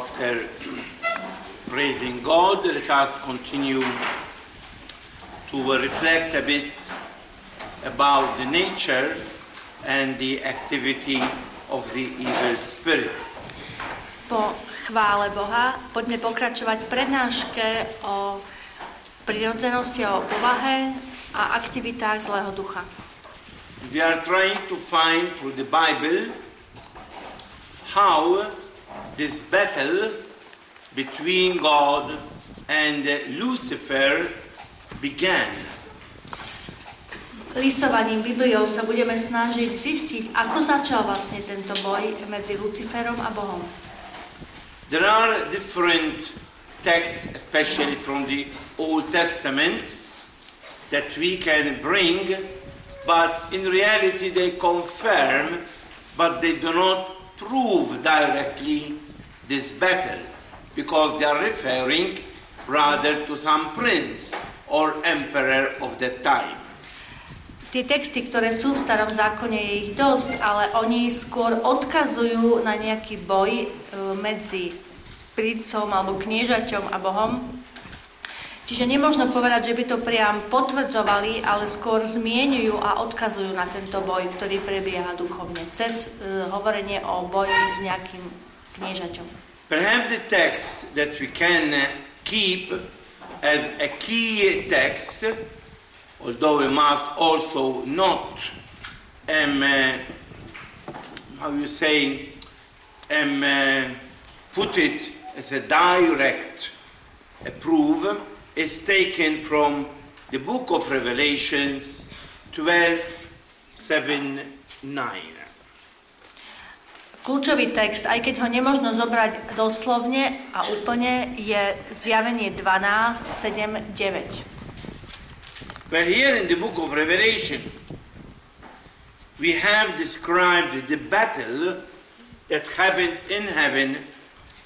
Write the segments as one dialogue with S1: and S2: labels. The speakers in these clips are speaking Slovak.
S1: after praising God, let us continue to reflect a bit about the nature and the activity of the evil spirit.
S2: Po chvále Boha poďme pokračovať prednáške o prirodzenosti a o povahe a aktivitách zlého ducha.
S1: We are trying to find through the Bible how this battle between God and Lucifer began.
S2: Listovaním Bibliou sa budeme snažiť zistiť, ako začal vlastne tento boj medzi Luciferom a Bohom.
S1: There are different texts, especially from the Old Testament, that we can bring, but in reality they confirm, but they do not prove directly this battle, because they are referring rather to some prince or emperor of that time.
S2: Tie texty, ktoré sú v starom zákone, je ich dosť, ale oni skôr odkazujú na nejaký boj e, medzi princom alebo kniežaťom a Bohom. Čiže nemôžno povedať, že by to priam potvrdzovali, ale skôr zmienujú a odkazujú na tento boj, ktorý prebieha duchovne, cez uh, hovorenie o boji s nejakým kniežaťom.
S1: Perhaps the text that we can keep as a key text although we must also not, um, uh, how you say, um, uh, put it as a direct uh, proof, is taken from the book of Revelations 12, 7, 9.
S2: Kľúčový text, aj keď ho nemožno zobrať doslovne a úplne, je zjavenie 12, 7, 9.
S1: But here in the book of Revelation, we have described the battle that happened in heaven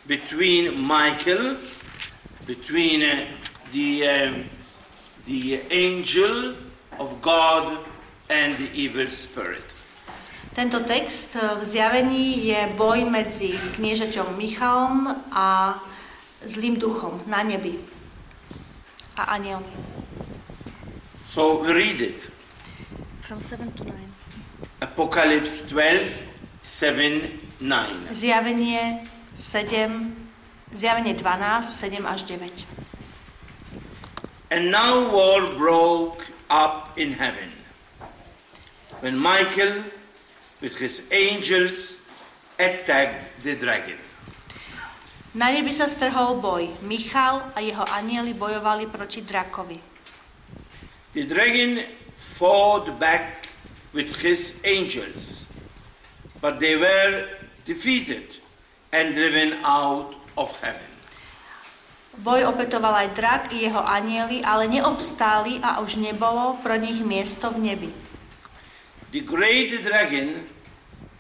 S1: between Michael, between uh, the, um, the angel of God and the evil spirit.
S2: Tento text uh, v zjavení je boj medzi kniežaťom Michalom a zlým duchom na nebi a anielmi.
S1: So we read it.
S2: From 7 to 9.
S1: Apocalypse 12, 7, 9.
S2: Zjavenie 7, zjavenie 12, 7 až 9.
S1: And now war broke up in heaven. When Michael with his angels attacked the dragon.
S2: Na nebi sa strhol boj. Michal a jeho anieli bojovali proti drakovi.
S1: The dragon fought back with his angels, but they were defeated and driven out of heaven.
S2: Boj opetoval aj drak i jeho anieli, ale neobstáli a už nebolo pro nich miesto v nebi.
S1: The great dragon,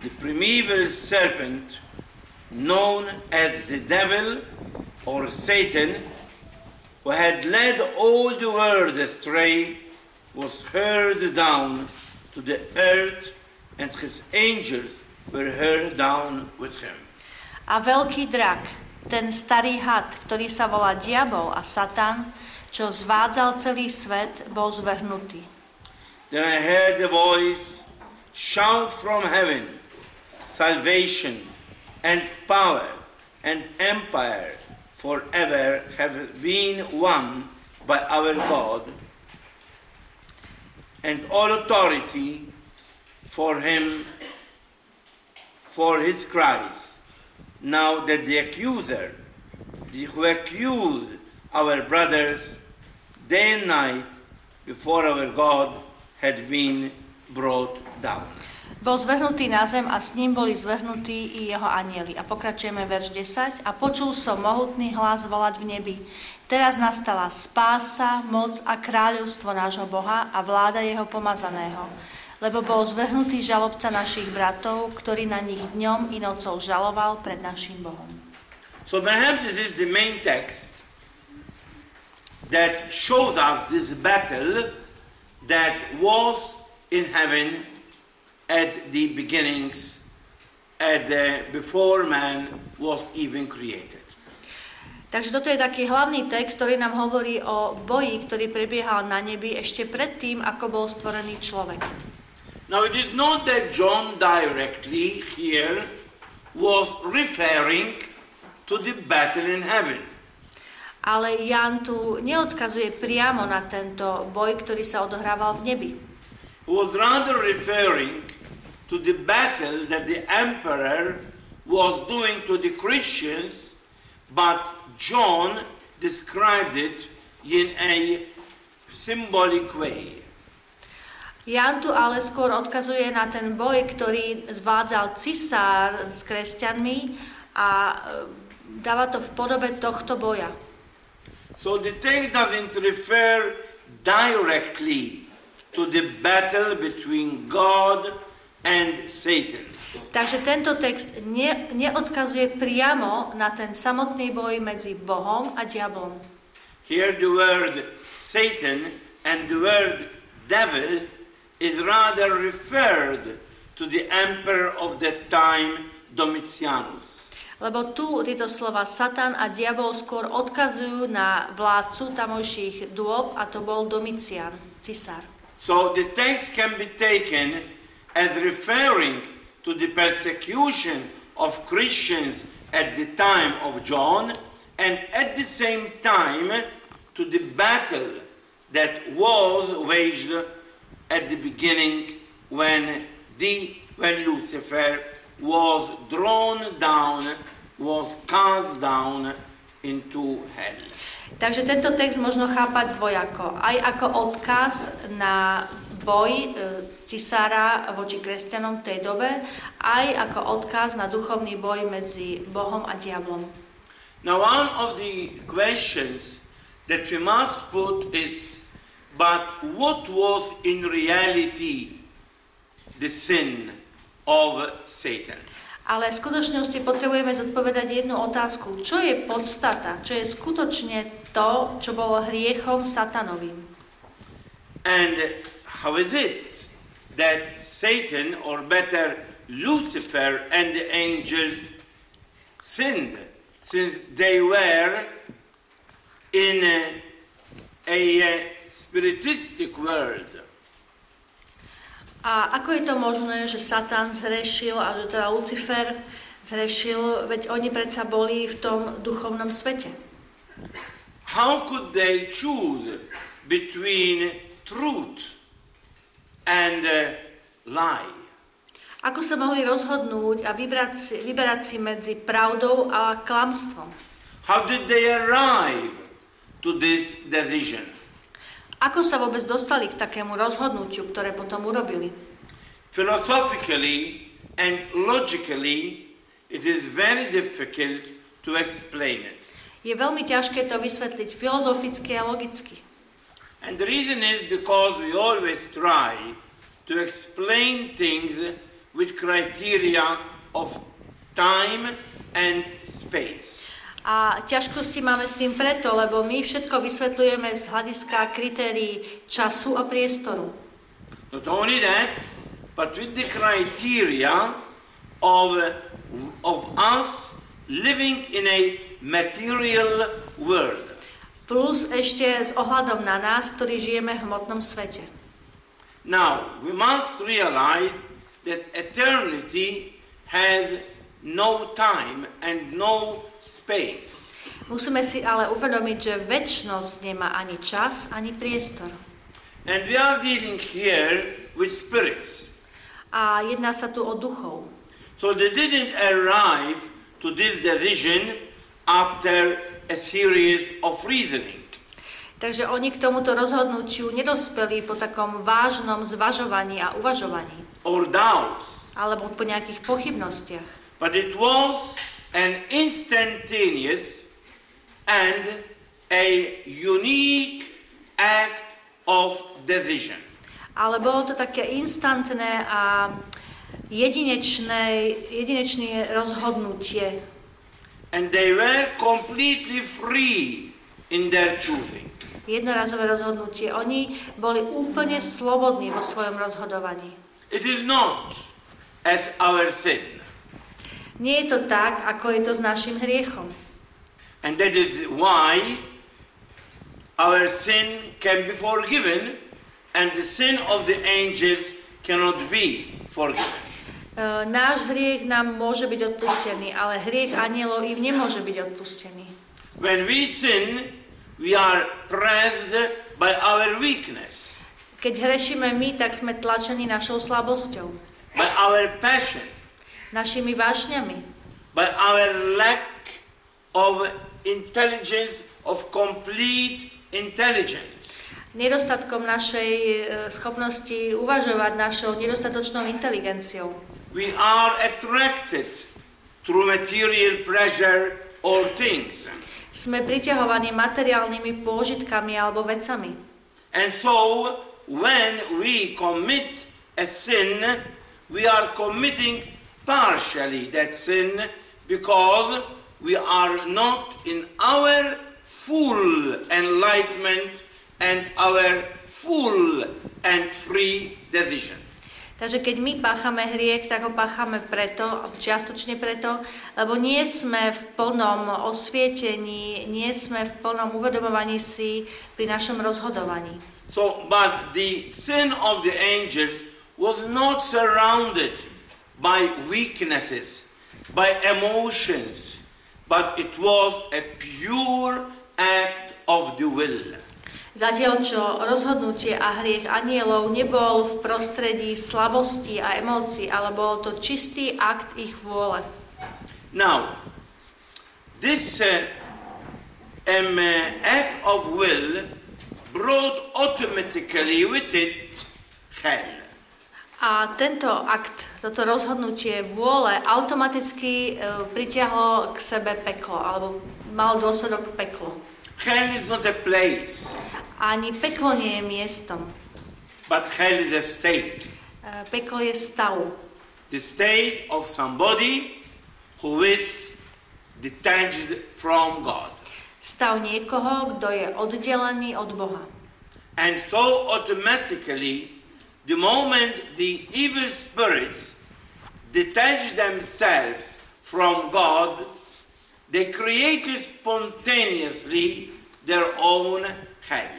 S1: the primeval serpent, known as the devil or Satan, who had led all the world astray, was hurled down to the earth and his angels were hurled down with him.
S2: A veľký drak, ten starý had, ktorý sa volá Diabol a Satan, čo zvádzal celý svet, bol zvrhnutý.
S1: Then I heard a voice shout from heaven, salvation and power and empire forever have been won by our God and all authority for him, for his Christ. Now that the accuser, who accused our brothers day and night before our God, had been brought down.
S2: Bol zvrhnutý na zem a s ním boli zvrhnutí i jeho anieli. A pokračujeme verš 10. A počul som mohutný hlas volať v nebi. Teraz nastala spása, moc a kráľovstvo nášho Boha a vláda jeho pomazaného. Lebo bol zvrhnutý žalobca našich bratov, ktorý na nich dňom i nocou žaloval pred našim Bohom.
S1: So this is the main text that shows us this battle that was in heaven at the beginnings at the, before man was even created.
S2: Takže toto je taký hlavný text, ktorý nám hovorí o boji, ktorý prebiehal na nebi ešte predtým, ako bol stvorený človek.
S1: Now it is not that John directly here was referring to the battle in heaven.
S2: Ale Jan tu neodkazuje priamo na tento boj, ktorý sa odohrával v nebi.
S1: He was rather referring to the battle that the emperor was doing to the Christians, but John described it in a symbolic way.
S2: Jan tu ale skôr odkazuje na ten boj, ktorý zvádzal cisár s kresťanmi a dáva to v podobe tohto boja.
S1: So the text doesn't refer directly to the battle between God and Satan.
S2: Takže tento text ne, neodkazuje priamo na ten samotný boj medzi Bohom a diablom.
S1: Here the word Satan and the word devil is rather referred to the emperor of that time, Domitianus.
S2: Lebo tu tieto slova Satan a diabol skôr odkazujú na vládcu tamojších dôb a to bol Domician, cisár.
S1: So the text can be taken as referring to the persecution of Christians at the time of John and at the same time to the battle that was waged at the beginning when the when Lucifer was drawn down, was cast down into hell.
S2: Takže tento text možno chápať dvojako. Aj ako odkaz na boj e, cisára voči kresťanom v tej dobe, aj ako odkaz na duchovný boj medzi Bohom a diablom.
S1: Now, one of the questions that we must put is but what was in reality the sin of Satan?
S2: Ale v skutočnosti potrebujeme zodpovedať jednu otázku. Čo je podstata? Čo je skutočne to, čo bolo hriechom satanovým?
S1: And how is it that Satan, or better, Lucifer and the angels sinned since they were in a, a, spiritistic world?
S2: A ako je to možné, že Satan zhrešil a že teda Lucifer zhrešil, veď oni predsa boli v tom duchovnom svete.
S1: How could they choose between truth and uh, lie?
S2: Ako sa mohli rozhodnúť a vybrať si, vyberať si medzi pravdou a klamstvom?
S1: How did they arrive to this decision?
S2: Ako sa vôbec dostali k takému rozhodnutiu, ktoré potom urobili?
S1: Philosophically and logically, it is very difficult to explain it.
S2: Je veľmi ťažké to vysvetliť filozoficky a logicky.
S1: And the reason is because we always try to explain things with criteria of time and space.
S2: A ťažkosti máme s tým preto, lebo my všetko vysvetľujeme z hľadiska kritérií času a priestoru.
S1: Not only that, but with the criteria of, of us living in a material world.
S2: Plus ešte s ohľadom na nás, ktorí žijeme v hmotnom svete.
S1: Now, we must realize that eternity has no time and no space.
S2: Musíme si ale uvedomiť, že väčšnosť nemá ani čas, ani priestor.
S1: And we are dealing here with spirits.
S2: A jedná sa tu o duchov.
S1: So they didn't arrive to this decision after a series of reasoning.
S2: Takže oni k tomuto rozhodnutiu nedospeli po takom vážnom zvažovaní a uvažovaní.
S1: or doubts,
S2: Alebo po nejakých pochybnostiach.
S1: but it was an instantaneous and a unique act of decision.
S2: Ale bolo to také instantné a jedinečné, jedinečné rozhodnutie.
S1: And they were completely free in their choosing.
S2: Jednorazové rozhodnutie. Oni boli úplne slobodní vo svojom rozhodovaní.
S1: It is not as our sin.
S2: Nie je to tak, ako je to s našim hriechom.
S1: And that is why our sin can be forgiven and the sin of the angels cannot be forgiven.
S2: E, náš hriech nám môže byť odpustený, ale hriech anielov im nemôže byť odpustený.
S1: When we sin, we are pressed by our weakness,
S2: Keď hrešíme my, tak sme tlačení našou slabosťou,
S1: by our passion,
S2: našimi vášňami,
S1: by our lack of intelligence, of complete intelligence.
S2: nedostatkom našej e, schopnosti uvažovať, našou nedostatočnou inteligenciou.
S1: We are attracted through material pleasure or things.
S2: Sme priťahovaní materiálnymi pôžitkami alebo vecami.
S1: And so, when we commit a sin, we are committing partially that sin because we are not in our full enlightenment and our full and free decision.
S2: Takže keď my páchame hriech, tak ho páchame preto, čiastočne preto, lebo nie sme v plnom osvietení, nie sme v plnom uvedomovaní si pri našom rozhodovaní.
S1: So, but the sin of the angels was not surrounded by weaknesses, by emotions, but it was a pure act of the will.
S2: Zatiaľ, čo rozhodnutie a hriech anielov nebol v prostredí slabosti a emócií, ale bol to čistý akt ich vôle.
S1: Now, this uh, um, uh, act of will brought automatically with it hell.
S2: A tento akt, toto rozhodnutie vôle automaticky e, pritiahlo k sebe peklo, alebo mal dôsledok peklo.
S1: Hell is not a place,
S2: Ani peklo nie je miestom.
S1: but hell is a state.
S2: Peklo je stav.
S1: The state of somebody who is detached from God.
S2: Stav niekoho, kto je oddelený od Boha.
S1: And so automatically, the moment the evil spirits detach themselves from God, they created spontaneously their own hell.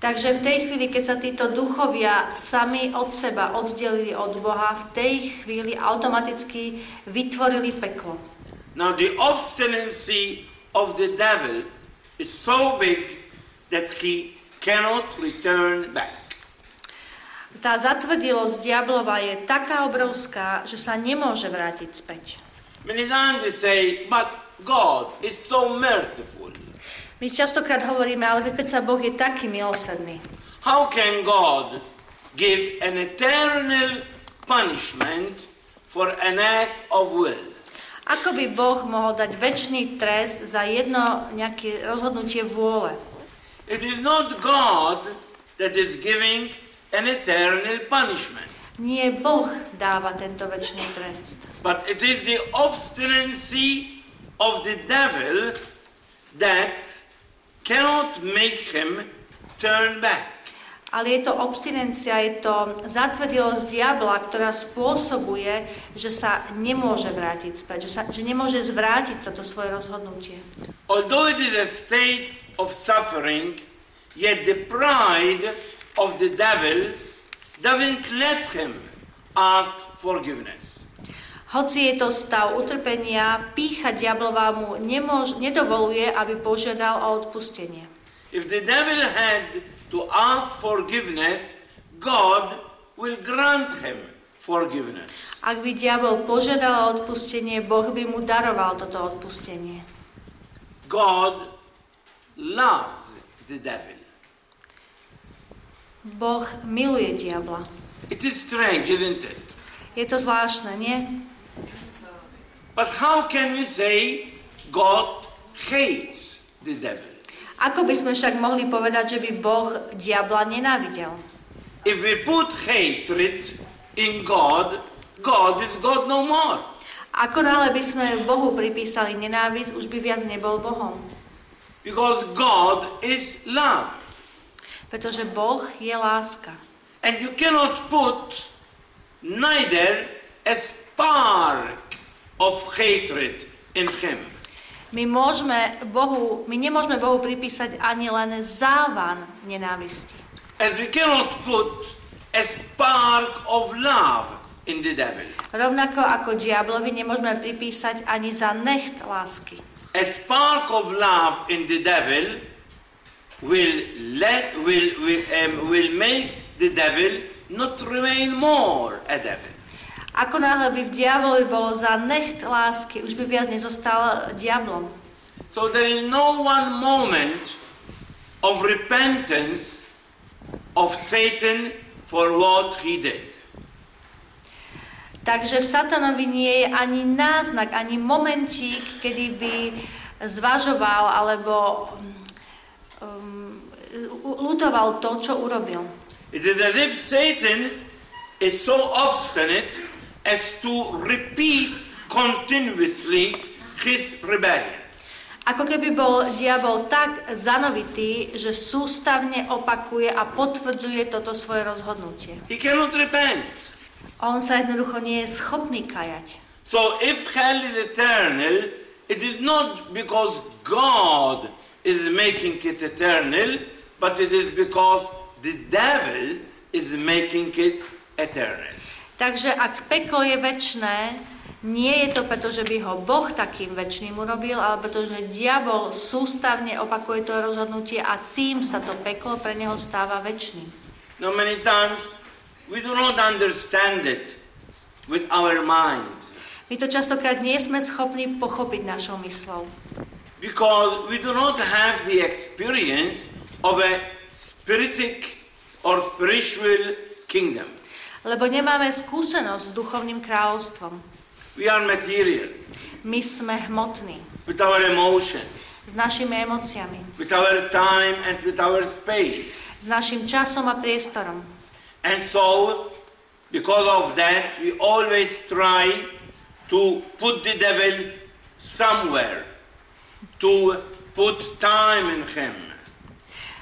S2: Takže v tej chvíli, keď sa títo duchovia sami od seba oddelili od Boha, v tej chvíli automaticky vytvorili peklo.
S1: Now, the obstinacy of the devil is so big that he cannot return back.
S2: Tá zatvrdilosť diablova je taká obrovská, že sa nemôže vrátiť späť.
S1: Many times they say, but God is so merciful.
S2: My častokrát hovoríme, ale veď sa Boh je taký milosrdný.
S1: How can God give an eternal punishment for an act of will?
S2: Ako by Boh mohol dať väčší trest za jedno nejaké rozhodnutie vôle?
S1: It is not God that is giving an eternal punishment,
S2: Nie Boh dáva tento väčší trest,
S1: but it is the obstinacy of the devil that cannot make him turn back.
S2: ale je to obstinencia, je to zatvrdilosť diabla, ktorá spôsobuje, že sa nemôže vrátiť späť, že, sa, že nemôže zvrátiť toto svoje rozhodnutie.
S1: Although it is a state of suffering, yet the pride of the devil doesn't let him ask forgiveness.
S2: Hoci je to stav utrpenia, pícha diablová mu nemôž, nedovoluje, aby požiadal o odpustenie.
S1: If the devil had to ask forgiveness, God will grant him forgiveness.
S2: Ak by diabol požiadal o odpustenie, Boh by mu daroval toto odpustenie.
S1: God loves the devil.
S2: Boh miluje diabla.
S1: It is strange, isn't it?
S2: Je to zvláštne, nie?
S1: But how can we say God hates the devil?
S2: Ako by sme však mohli povedať, že by Boh diabla nenávidel?
S1: If we put hatred in God, God is God no more.
S2: Ako náhle by sme Bohu pripísali nenávisť, už by viac nebol Bohom.
S1: Because God is love.
S2: Pretože Boh je láska.
S1: And you cannot put neither a spark of hatred in him.
S2: My, môžeme Bohu, my nemôžeme Bohu pripísať ani len závan nenávisti.
S1: As we cannot put a spark of love in the devil.
S2: Rovnako ako diablovi nemôžeme pripísať ani za necht lásky.
S1: A spark of love in the devil will let will will, um, will make the devil not remain more a devil.
S2: Ako náhle by v diablovi bolo za necht lásky, už by viac nezostal diablom.
S1: So there is no one moment of repentance of Satan for what he did.
S2: Takže v satanovi nie je ani náznak, ani momentík, kedy by zvažoval alebo um, lutoval to, čo urobil.
S1: It is as if Satan is so obstinate as to repeat continuously his rebellion.
S2: Ako keby bol diabol tak zanovitý, že sústavne opakuje a potvrdzuje toto svoje rozhodnutie.
S1: He cannot repent.
S2: On sa jednoducho nie je schopný kajať.
S1: So if hell is eternal, it is not because God is making it eternal, but it is because the devil is making it eternal.
S2: Takže ak peklo je väčné, nie je to preto, že by ho Boh takým väčšným urobil, ale preto, že diabol sústavne opakuje to rozhodnutie a tým sa to peklo pre neho stáva väčšným.
S1: Now many times we do not understand it with our minds
S2: My to častokrát nie sme schopní pochopiť našou myslou.
S1: because we do not have the experience of a spiritic or spiritual kingdom.
S2: Lebo nemáme skúsenosť s duchovným kráľovstvom.
S1: We are material
S2: My sme hmotní
S1: with our emotions,
S2: s našimi emóciami,
S1: with our time and with our space.
S2: s našim časom a priestorom.
S1: And so, because of that, we always try to put the devil somewhere, to put time in him.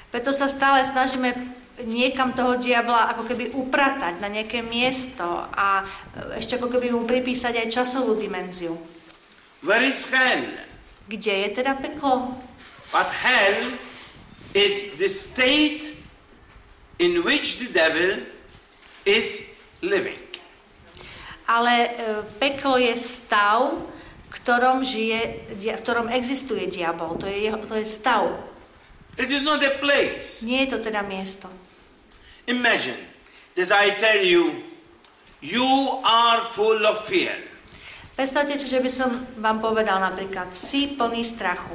S2: Preto sa stále snažíme niekam toho diabla ako keby upratať na nejaké miesto a e, ešte ako keby mu pripísať aj časovú dimenziu.
S1: Where is hell?
S2: Kde je teda peklo?
S1: But hell is the state in which the devil is living.
S2: Ale e, peklo je stav, v ktorom, žije, v ktorom existuje diabol. To je, jeho, to je stav.
S1: It is not a place.
S2: Nie je to teda miesto.
S1: Imagine that I tell you, you are full of fear.
S2: Predstavte si, že by som vám povedal napríklad, si plný strachu.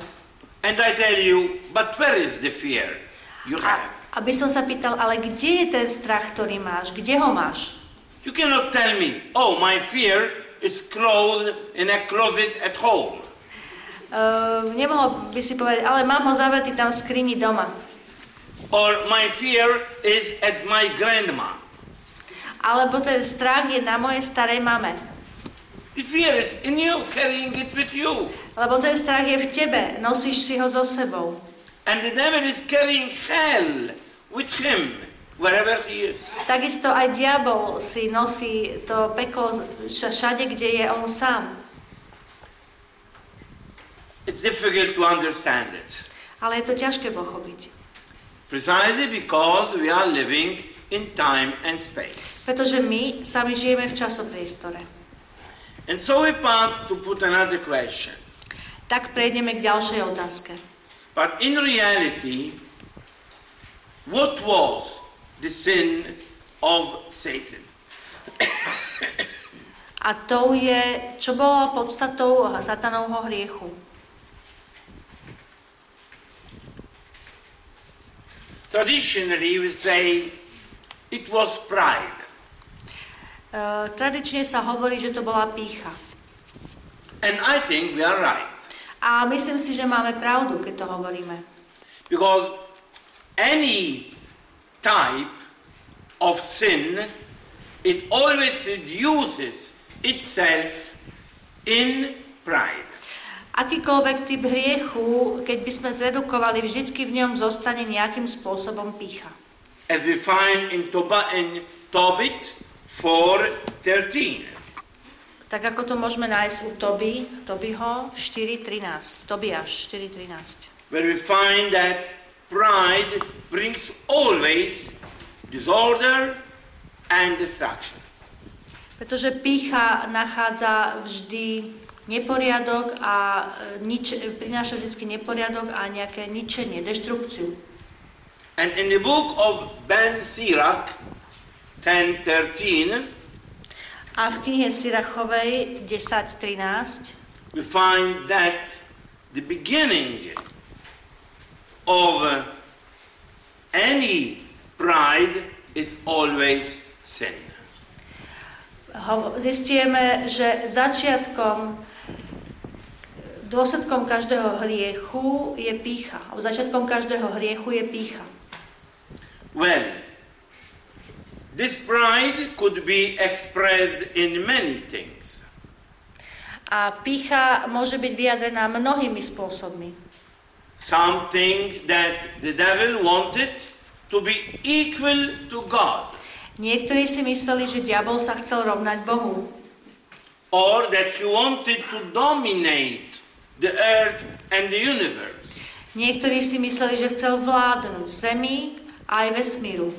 S1: And I tell you, but where is the fear you
S2: A,
S1: have?
S2: aby som sa pýtal, ale kde je ten strach, ktorý máš? Kde ho máš?
S1: You cannot tell me, oh, my fear is closed in a closet at home.
S2: Uh, nemohol by si povedať, ale mám ho zavretý tam v skrini doma.
S1: Or my fear is at my grandma.
S2: Alebo ten strach je na mojej starej mame.
S1: The fear is in you, carrying it with you.
S2: Lebo ten strach je v tebe, nosíš si ho so sebou.
S1: And the devil is carrying hell with him wherever he is.
S2: Takisto aj diabol si nosí to peklo š- všade, kde je on sám.
S1: It's difficult to understand it.
S2: Ale je to ťažké pochopiť.
S1: Precisely because we are living in time and space.
S2: Pretože my sami žijeme v časopriestore.
S1: And so we pass to put another question.
S2: Tak prejdeme k ďalšej otázke.
S1: But in reality, what was the sin of Satan?
S2: A to je, čo bolo podstatou satanovho hriechu.
S1: Traditionally, we say it was pride.
S2: Uh, tradične sa hovorí, že to bola pícha.
S1: And I think we are right.
S2: A myslím si, že máme pravdu, keď to hovoríme.
S1: Because any type of sin, it always reduces itself in pride.
S2: Akýkoľvek typ hriechu, keď by sme zredukovali, vždycky v ňom zostane nejakým spôsobom pícha.
S1: As we find in, Toba, in Tobit 4.13.
S2: Tak ako to môžeme nájsť u Toby, Tobyho 4.13, Tobiaš 4.13.
S1: where we find that pride brings always disorder and destruction.
S2: Pretože pícha nachádza vždy neporiadok a e, nič, prináša vždy neporiadok a nejaké ničenie, deštrukciu.
S1: And in the book of Ben Sirach 10:13,
S2: A v knihe Sirachovej 10.13
S1: we find that the beginning of any pride is always sin.
S2: zistujeme, že začiatkom, dôsledkom každého hriechu je pícha. Alebo začiatkom každého hriechu je pícha.
S1: Well, this pride could be expressed in many things.
S2: A pícha môže byť vyjadrená mnohými spôsobmi.
S1: Something that the devil wanted to be equal to God,
S2: Niektorí si mysleli, že diabol sa chcel rovnať Bohu.
S1: or that he wanted to dominate the earth and the universe.
S2: Niektorí si mysleli, že chcel vládnuť zemi aj vesmíru.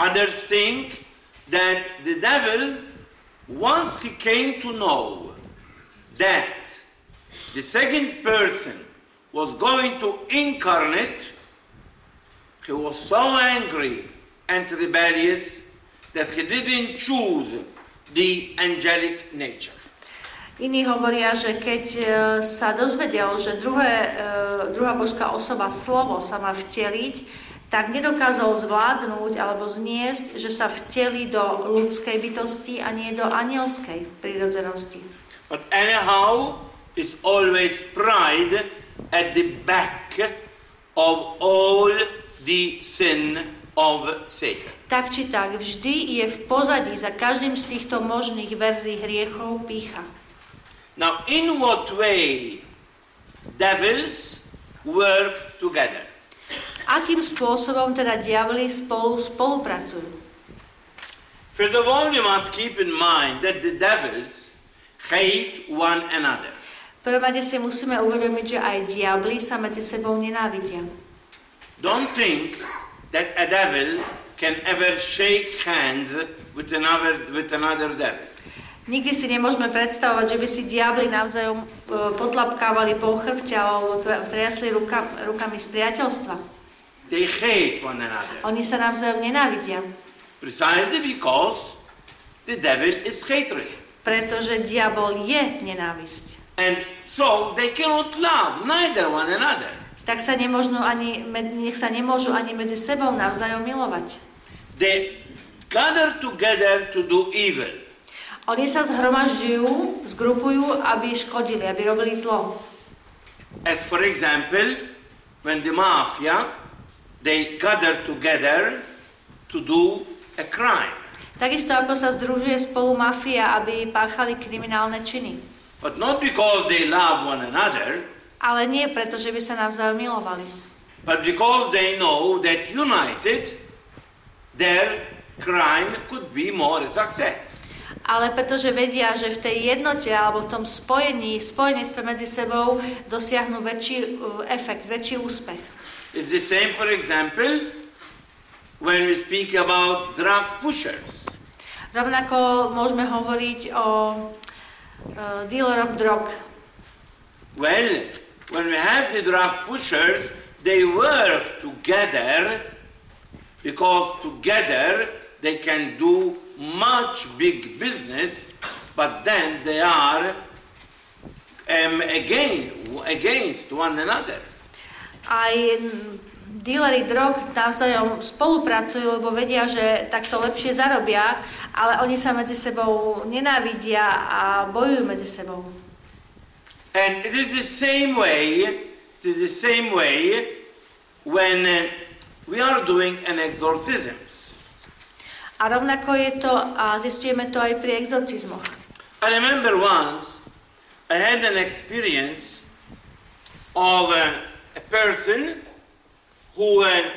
S1: Others think that the devil, once he came to know that the second person was going to incarnate, he was so angry and rebellious that he didn't choose the angelic nature.
S2: Iní hovoria, že keď e, sa dozvedel, že druhé, e, druhá božská osoba, slovo, sa má vteliť, tak nedokázal zvládnuť alebo zniesť, že sa vteli do ľudskej bytosti a nie do anielskej prírodzenosti.
S1: But anyhow, it's always pride at the back of all the sin of Satan.
S2: Tak či tak, vždy je v pozadí za každým z týchto možných verzií hriechov pícha.
S1: Now, in what way devils work together?
S2: Akým spôsobom teda diabli spolu spolupracujú?
S1: First of all, we must keep in mind that the devils hate one another.
S2: Rade si musíme uvedomiť, že aj diabli sa medzi sebou nenávidia.
S1: Don't think that a devil can ever shake hands with another, with another devil.
S2: Nikdy si nemôžeme predstavovať, že by si diabli navzájom e, potlapkávali po chrbte alebo triasli ruka, rukami z priateľstva.
S1: They hate one another.
S2: Oni sa navzájom nenávidia,
S1: Precisely because the devil is hatred.
S2: pretože diabol je nenávisť.
S1: And so they cannot love neither one another.
S2: Tak sa nemôžu ani, nech sa nemôžu ani medzi sebou navzájom milovať.
S1: They gather together to do evil.
S2: Oni sa zhromažďujú, zgrupujú, aby škodili, aby robili zlo.
S1: As for example, when the mafia they gather together to do a crime.
S2: Takisto ako sa združuje spolu mafia, aby páchali kriminálne činy.
S1: But not because they love one another,
S2: Ale nie preto, že by sa navzájom milovali.
S1: but because they know that united their crime could be more a success.
S2: Ale pretože vedia, že v tej jednote alebo v tom spojení, spojenectve medzi sebou dosiahnu väčší uh, efekt, väčší úspech.
S1: It's the same, for example, when we speak about drug pushers.
S2: Rovnako môžeme hovoriť o uh, dealeroch drog.
S1: Well, when we have the drug pushers, they work together because together they can do much big business, but then they are um, again, against one another.
S2: Aj mm, díleri drog navzájom spolupracujú, lebo vedia, že takto lepšie zarobia, ale oni sa medzi sebou nenávidia a bojujú medzi sebou.
S1: And it is the same way, it is the same way when uh, we are doing an exorcisms.
S2: A rovnako je to, a zistujeme to aj pri exorcizmoch.
S1: I remember once I had an experience of uh, a person who uh,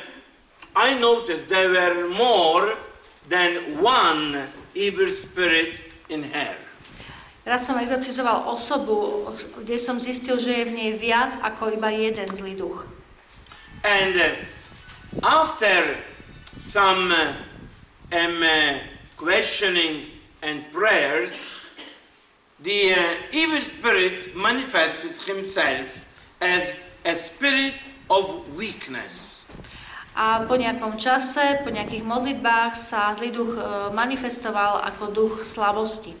S1: I noticed there were more than one evil spirit in her.
S2: Raz som exorcizoval osobu, kde som zistil, že je v nej viac ako iba jeden zlý duch.
S1: And uh, after some uh, um, uh, questioning and prayers, the uh, evil spirit manifested himself as a spirit of weakness.
S2: A po nejakom čase, po nejakých modlitbách sa zlý duch manifestoval ako duch slabosti.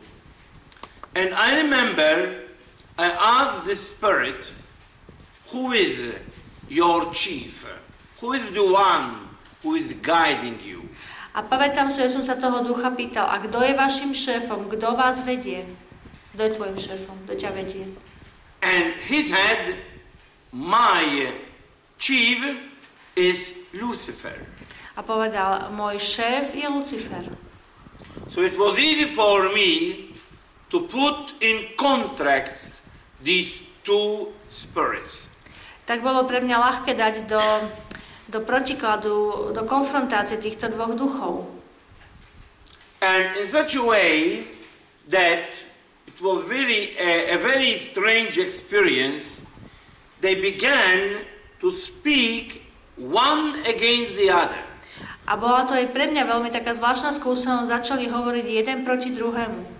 S1: And I remember I asked the spirit, Who is your chief? Who is the one who is guiding you?
S2: A pamätám si, že som sa toho ducha pýtal, a kto je vašim šéfom, kto vás vedie? Kto je tvojim šéfom, kto ťa vedie?
S1: And he said, My chief is Lucifer.
S2: A povedal, môj šéf je Lucifer.
S1: So it was easy for me to put in contrast these two spirits.
S2: Tak bolo pre mňa ľahké dať do, do protikladu, do konfrontácie týchto dvoch duchov.
S1: And in such a way that it was very a, a very strange experience, they began to speak one against the other.
S2: A bola to aj pre mňa veľmi taká zvláštna skúsenosť, začali hovoriť jeden proti druhému.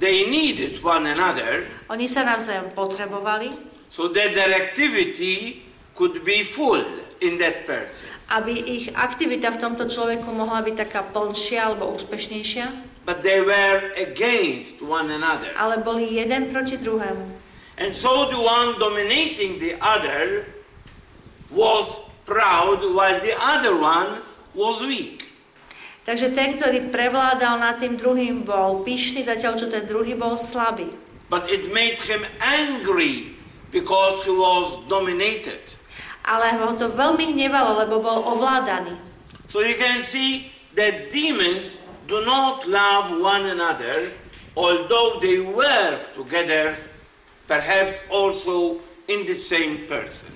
S1: They needed one another
S2: Oni sa navzájom potrebovali,
S1: so that their activity could be full in that person.
S2: aby ich aktivita v tomto človeku mohla byť taká plnšia alebo úspešnejšia,
S1: But they were against one another.
S2: ale boli jeden proti druhému.
S1: And so the one dominating the other was proud while the other one was weak.
S2: Takže ten, ktorý prevládal nad tým druhým, bol pyšný, zatiaľ čo ten druhý bol slabý.
S1: But it made him angry because he was dominated.
S2: Ale ho to veľmi hnevalo, lebo bol ovládaný.
S1: So you can see that demons do not love one another, although they work together, perhaps also in the same person.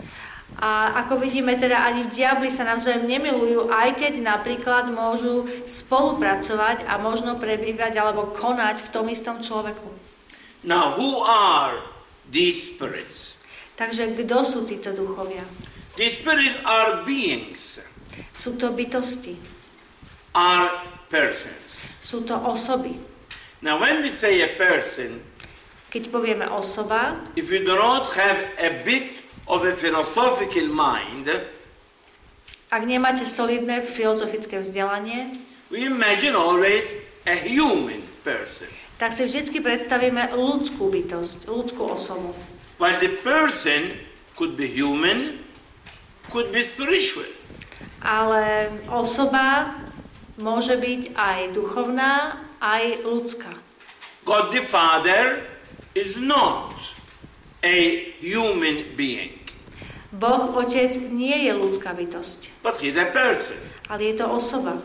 S2: A ako vidíme, teda ani diabli sa navzájom nemilujú, aj keď napríklad môžu spolupracovať a možno prebývať alebo konať v tom istom človeku.
S1: Now, who are these spirits?
S2: Takže kto sú títo duchovia?
S1: These spirits are beings,
S2: Sú to bytosti,
S1: are persons.
S2: sú to osoby.
S1: Now, when we say a person,
S2: Keď povieme osoba,
S1: if you do not have a bit of a philosophical mind,
S2: ak nemáte solidné filozofické vzdelanie,
S1: we imagine always a human person.
S2: tak si vždycky predstavíme ľudskú bytosť, ľudskú osobu.
S1: While the person could be human, could be spiritual.
S2: Ale osoba môže byť aj duchovná, aj ľudská.
S1: God the Father is not a human being,
S2: Boh Otec nie je ľudská bytosť,
S1: but he's a person.
S2: ale je to osoba.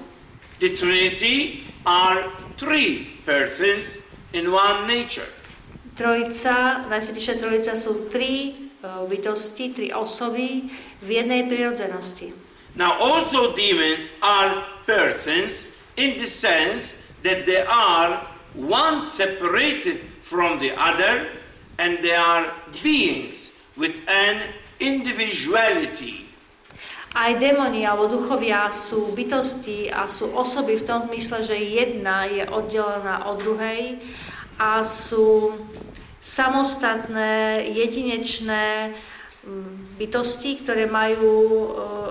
S1: The Trinity are three persons in one nature.
S2: Trojica, Najsvetejšia Trojica sú tri bytosti, tri osoby v jednej prirodzenosti.
S1: Now, also demons are persons in the sense that they are one separated from the other and they are beings with an individuality.
S2: Aj démoni alebo duchovia sú bytosti a sú osoby v tom zmysle, že jedna je oddelená od druhej a sú samostatné, jedinečné mm, bytosti, ktoré majú e,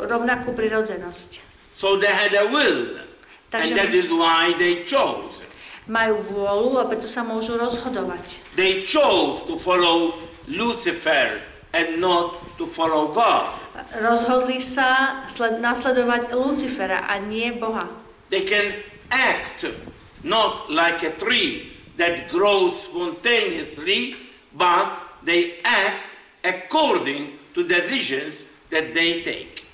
S2: rovnakú prirodzenosť.
S1: So they had a will, and
S2: Takže
S1: that is why they chose.
S2: majú vôľu a preto sa môžu rozhodovať.
S1: They chose to follow Lucifer and not to follow God.
S2: Rozhodli sa sled, nasledovať Lucifera a nie Boha.
S1: They can act not like a tree that grows spontaneously, but they act according to decisions that they take.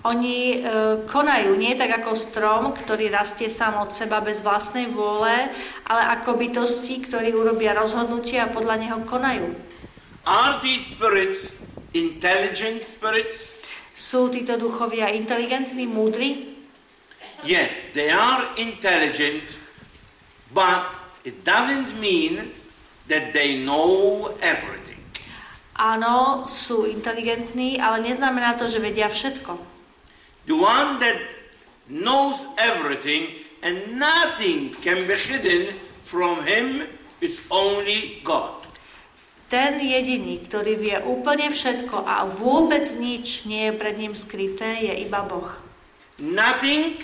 S2: Oni e, konajú nie tak ako strom, ktorý rastie sám od seba bez vlastnej vôle, ale ako bytosti, ktorí urobia rozhodnutia a podľa neho konajú.
S1: Are these spirits intelligent spirits?
S2: Sú títo duchovia inteligentní, múdri?
S1: Yes, they are intelligent, but it doesn't mean that they know everything.
S2: Áno, sú inteligentní, ale neznamená to, že vedia všetko.
S1: The one that knows everything and nothing can be hidden from him is only God.
S2: Ten jediný, ktorý vie úplne všetko a vôbec nič nie je pred ním skryté, je iba Boh.
S1: Nothing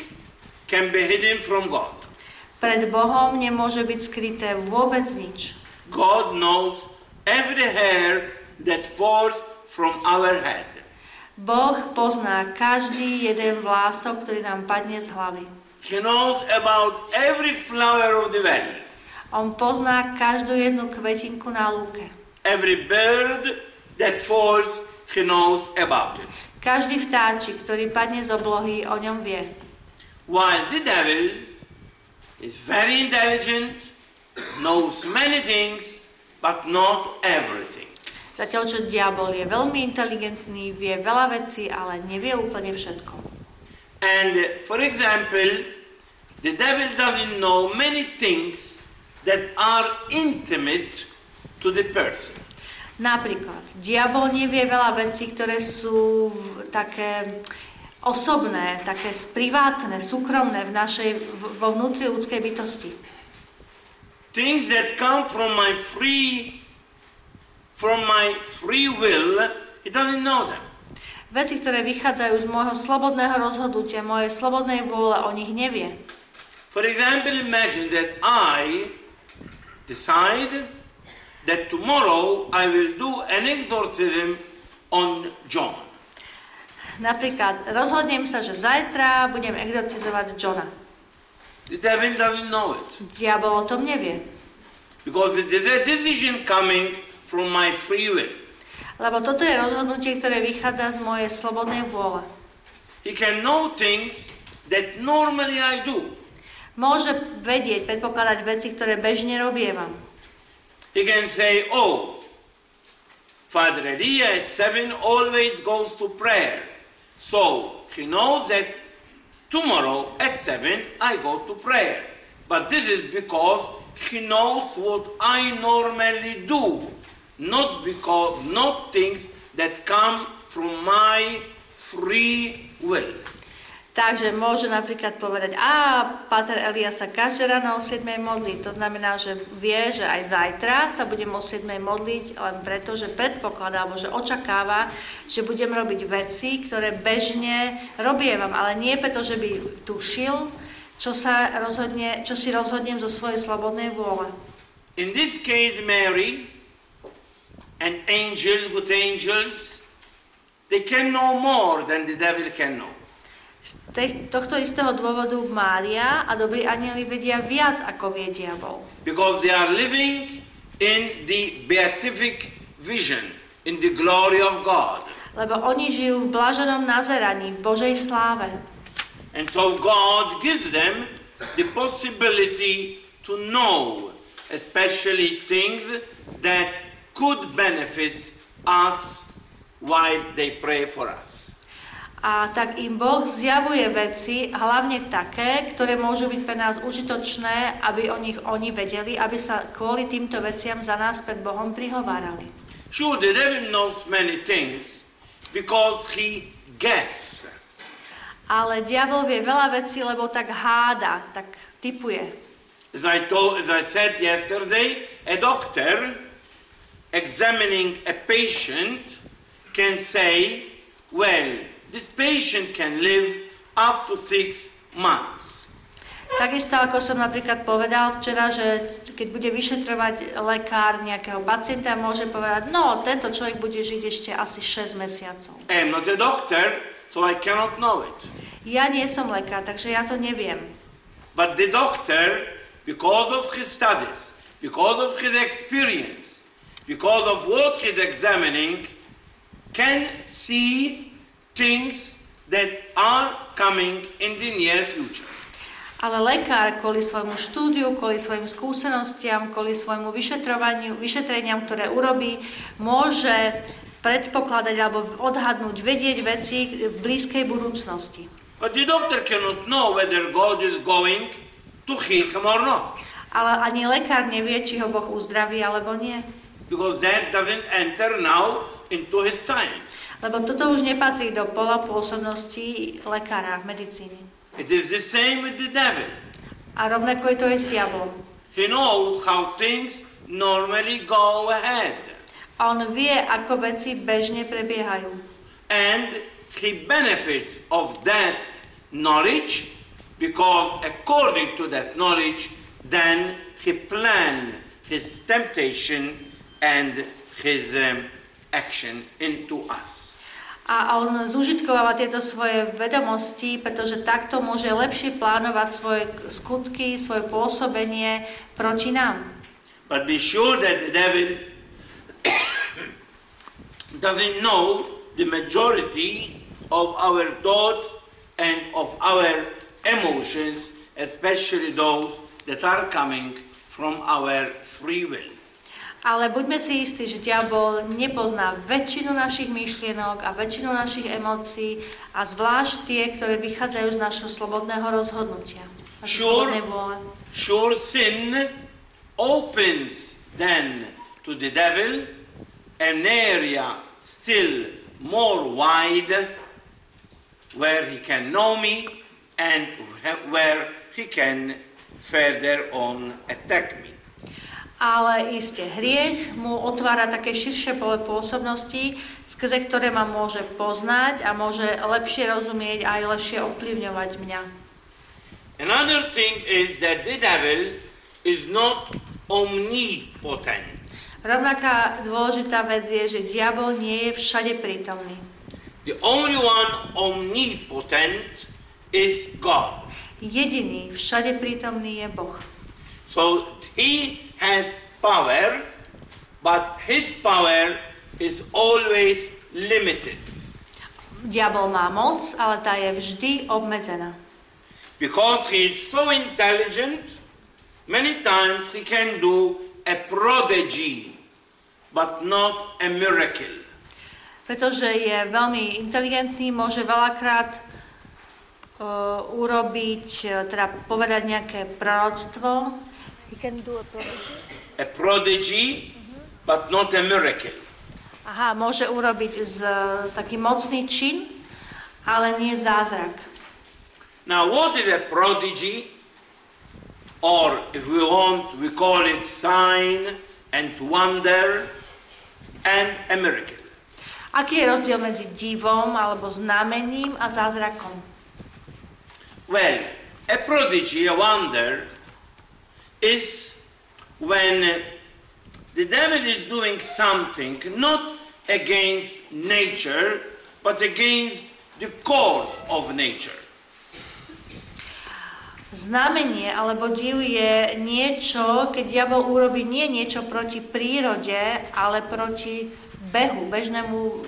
S1: can be hidden from God.
S2: Pred Bohom nemôže byť skryté vôbec nič.
S1: God knows every hair that falls from our head.
S2: Boh pozná každý jeden vlások, ktorý nám padne z hlavy.
S1: He knows about every flower of the valley,
S2: On pozná každú jednu kvetinku na lúke.
S1: every bird that falls, he knows about it.
S2: Každý vtáčik, ktorý padne z oblohy, o ňom vie.
S1: While the devil is very intelligent, knows many things, but not everything.
S2: Zatiaľ, čo diabol je veľmi inteligentný, vie veľa vecí, ale nevie úplne všetko.
S1: And uh, for example, the devil doesn't know many things that are intimate to the person.
S2: Napríklad, diabol nevie veľa vecí, ktoré sú v, také osobné, také privátne, súkromné v našej, vo vnútri ľudskej bytosti.
S1: Things that come from my free from my free will, he doesn't know them.
S2: Veci, ktoré vychádzajú z môjho slobodného rozhodnutia, mojej slobodnej vôle, o nich nevie.
S1: For example, imagine that I decide that tomorrow I will do an exorcism on John.
S2: Napríklad, rozhodnem sa, že zajtra budem exorcizovať Johna.
S1: The devil doesn't know it
S2: Diabol o tom nevie,
S1: because it is a decision coming from my free will.
S2: lebo toto je rozhodnutie, ktoré vychádza z mojej slobodnej vôle.
S1: He can know things that normally I do.
S2: Môže vedieť, predpokladať veci, ktoré bežne robievam.
S1: He can say, oh, Father Elia at seven always goes to prayer. So he knows that tomorrow at seven I go to prayer. But this is because he knows what I normally do, not because not things that come from my free will.
S2: Takže môže napríklad povedať, a Pater Elia sa každé ráno o 7 modlí. To znamená, že vie, že aj zajtra sa budem o 7 modliť, len preto, že predpokladá, alebo že očakáva, že budem robiť veci, ktoré bežne robievam, ale nie preto, že by tušil, čo, sa rozhodne, čo si rozhodnem zo svojej slobodnej vôle.
S1: In this case, Mary and angels, good angels, they can know more than the devil can know.
S2: Z tej, tohto istého dôvodu Mária a dobrí anieli vedia viac, ako vie diabol.
S1: Because they are living in the beatific vision, in the glory of God.
S2: Lebo oni žijú v blaženom nazeraní, v Božej sláve.
S1: And so God gives them the possibility to know, especially things that could benefit us while they pray for us.
S2: A tak im Boh zjavuje veci, hlavne také, ktoré môžu byť pre nás užitočné, aby o nich oni vedeli, aby sa kvôli týmto veciam za nás pred Bohom prihovárali.
S1: Sure, the devil knows many things because he guess.
S2: Ale diabol vie veľa vecí, lebo tak háda, tak typuje.
S1: As I, told, as I said yesterday, a doctor examining a patient can say, well, this patient can live up to six months.
S2: Takisto ako som napríklad povedal včera, že keď bude vyšetrovať lekár nejakého pacienta, môže povedať, no tento človek bude žiť ešte asi 6 mesiacov.
S1: I am not a doctor, so I cannot know it.
S2: Ja nie som lekár, takže ja to neviem.
S1: But the doctor, because of his studies, because of his experience, because of what he's examining, can see things that are coming in the near future.
S2: Ale lekár kvôli svojmu štúdiu, kvôli svojim skúsenostiam, kvôli svojmu vyšetrovaniu, vyšetreniam, ktoré urobí, môže predpokladať alebo odhadnúť, vedieť veci v blízkej budúcnosti.
S1: But the doctor cannot know whether God is going to heal him or not.
S2: Ale ani lekár nevie, či ho Boh uzdraví alebo nie.
S1: Because that doesn't enter now into his science.
S2: Lebo toto už nepatrí do pola pôsobnosti lekára.
S1: It is the same with the devil.
S2: A rovnako je to aj s diablom.
S1: He knows how things normally go ahead.
S2: A on vie, ako veci bežne prebiehajú.
S1: And he benefits of that knowledge because according to that knowledge, then he plan his temptation and his um, action into us.
S2: A on zúžitkováva tieto svoje vedomosti, pretože takto môže lepšie plánovať svoje skutky, svoje pôsobenie proti nám.
S1: But be sure that the devil doesn't know the majority of our thoughts and of our emotions, especially those that are coming from our free will.
S2: Ale buďme si istí, že diabol nepozná väčšinu našich myšlienok a väčšinu našich emócií a zvlášť tie, ktoré vychádzajú z našho slobodného rozhodnutia.
S1: Sure, sure sin opens then to the devil. An area still more wide where he can know me and where he can further on attack me
S2: ale iste hriech mu otvára také širšie pole pôsobnosti, skrze ktoré ma môže poznať a môže lepšie rozumieť a aj lepšie ovplyvňovať mňa.
S1: Another thing is that the devil is not omnipotent.
S2: Rovnaká dôležitá vec je, že diabol nie je všade prítomný.
S1: The only one omnipotent is God.
S2: Jediný všade prítomný je Boh.
S1: So he has power, but his power is always limited.
S2: Diabol má moc, ale tá je vždy obmedzená.
S1: Because he is so intelligent, many times he can do a prodigy, but not a miracle.
S2: Pretože je veľmi inteligentný, môže veľakrát uh, urobiť, uh, teda povedať nejaké proroctvo, He can do a prodigy?
S1: A prodigy, but not a miracle.
S2: Aha, môže urobiť z, taký mocný čin, ale nie zázrak.
S1: Now, what is a prodigy? Or, if we want, we call it sign and wonder and a miracle.
S2: Aký je rozdiel medzi divom alebo znamením a zázrakom?
S1: Well, a prodigy, a wonder, is when the devil is doing something not against nature, but against the cause of nature.
S2: Znamenie alebo div je niečo, keď diabol urobí nie niečo proti prírode, ale proti behu, bežnému,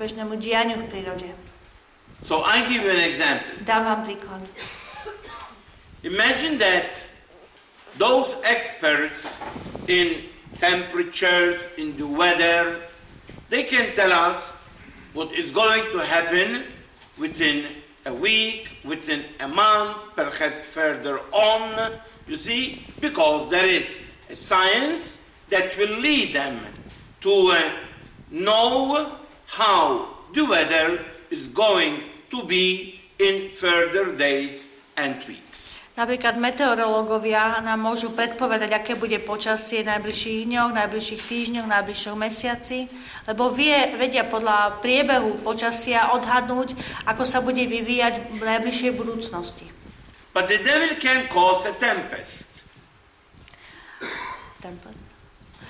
S2: bežnému dianiu v prírode.
S1: So I give you an example.
S2: Dám vám príklad.
S1: Imagine that Those experts in temperatures, in the weather, they can tell us what is going to happen within a week, within a month, perhaps further on, you see, because there is a science that will lead them to uh, know how the weather is going to be in further days and weeks.
S2: Napríklad meteorológovia nám môžu predpovedať, aké bude počasie v najbližších dňoch, najbližších týždňoch, najbližšom mesiaci, lebo vie, vedia podľa priebehu počasia odhadnúť, ako sa bude vyvíjať v najbližšej budúcnosti.
S1: But the devil can cause a tempest.
S2: Tempest.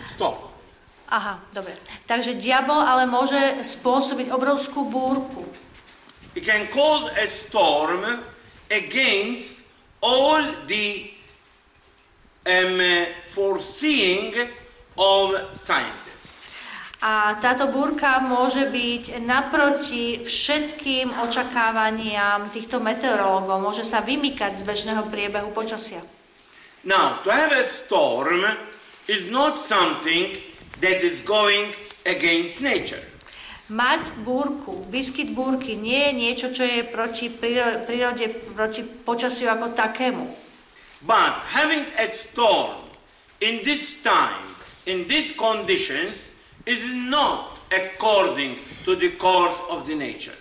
S1: Stop.
S2: Aha, dobre. Takže diabol ale môže spôsobiť obrovskú búrku.
S1: He can cause a storm against all the um, foreseeing of scientists.
S2: A táto búrka môže byť naproti všetkým očakávaniam týchto meteorológov. Môže sa vymykať z bežného priebehu počasia.
S1: Now, to have a storm is not something that is going against nature.
S2: Mať búrku, výskyt búrky nie je niečo, čo je proti prírode, proti počasiu ako takému.
S1: But having a storm in this time, in these conditions, is not according to the course of the nature.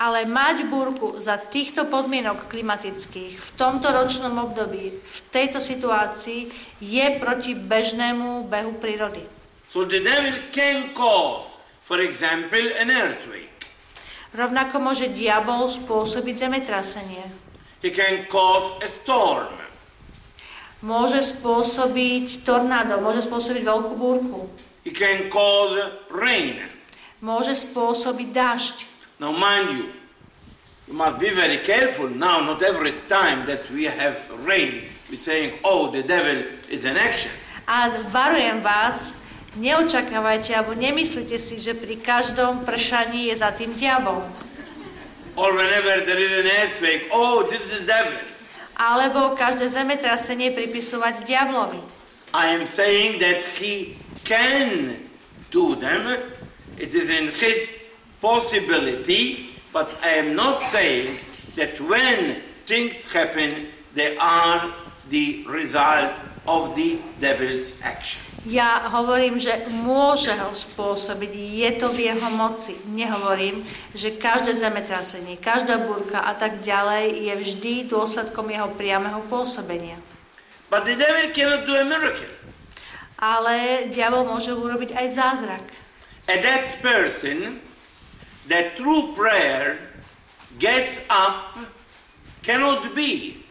S2: Ale mať búrku za týchto podmienok klimatických v tomto ročnom období, v tejto situácii, je proti bežnému behu prírody.
S1: So the devil can cause, for example, an earthquake.
S2: Rovnako môže diabol spôsobiť zemetrasenie.
S1: He can cause a storm.
S2: Môže spôsobiť tornádo, môže spôsobiť veľkú búrku.
S1: He can cause rain.
S2: Môže spôsobiť dážď.
S1: Now, mind you, you must be very careful now. Not every time that we have rain, we're saying, "Oh, the devil is in action."
S2: A varujem vás, neočakávajte alebo nemyslite si, že pri každom pršaní je za tým diabol.
S1: Or whenever there is an earthquake, "Oh, this is devil."
S2: Alebo každé zemetrasenie pripisovať diablovi.
S1: I am saying that he can do them. It is in his possibility, but I am not saying that when things happen, they are the result of the devil's action.
S2: Ja hovorím, že môže ho spôsobiť, je to v jeho moci. Nehovorím, že každé zemetrasenie, každá búrka a tak ďalej je vždy dôsledkom jeho priameho pôsobenia.
S1: But the devil cannot do a miracle.
S2: Ale diabol môže urobiť aj zázrak.
S1: And that person, that through prayer gets up, cannot be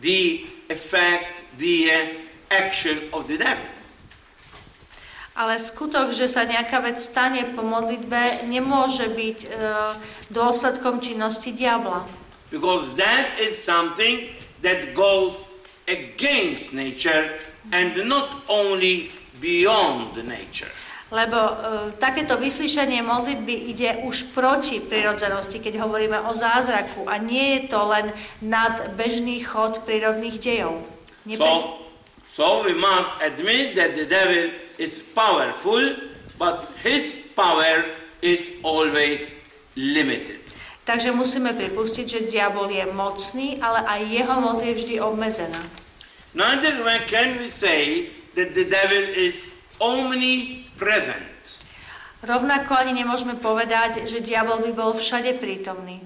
S1: the effect, the action of the devil.
S2: Ale skutok, že sa nejaká vec stane po modlitbe, nemôže byť e, dôsledkom činnosti diabla.
S1: Because that is something that goes against nature and not only beyond nature.
S2: Lebo e, takéto vyslyšanie modlitby ide už proti prirodzenosti, keď hovoríme o zázraku a nie je to len nad bežný chod prírodných dejov. Nepre...
S1: So, so we must admit that the devil is powerful, but his power is always limited.
S2: Takže musíme pripustiť, že diabol je mocný, ale aj jeho moc je vždy obmedzená.
S1: Neither can we say that the devil is omnipresent.
S2: Rovnako ani nemôžeme povedať, že diabol by bol všade prítomný.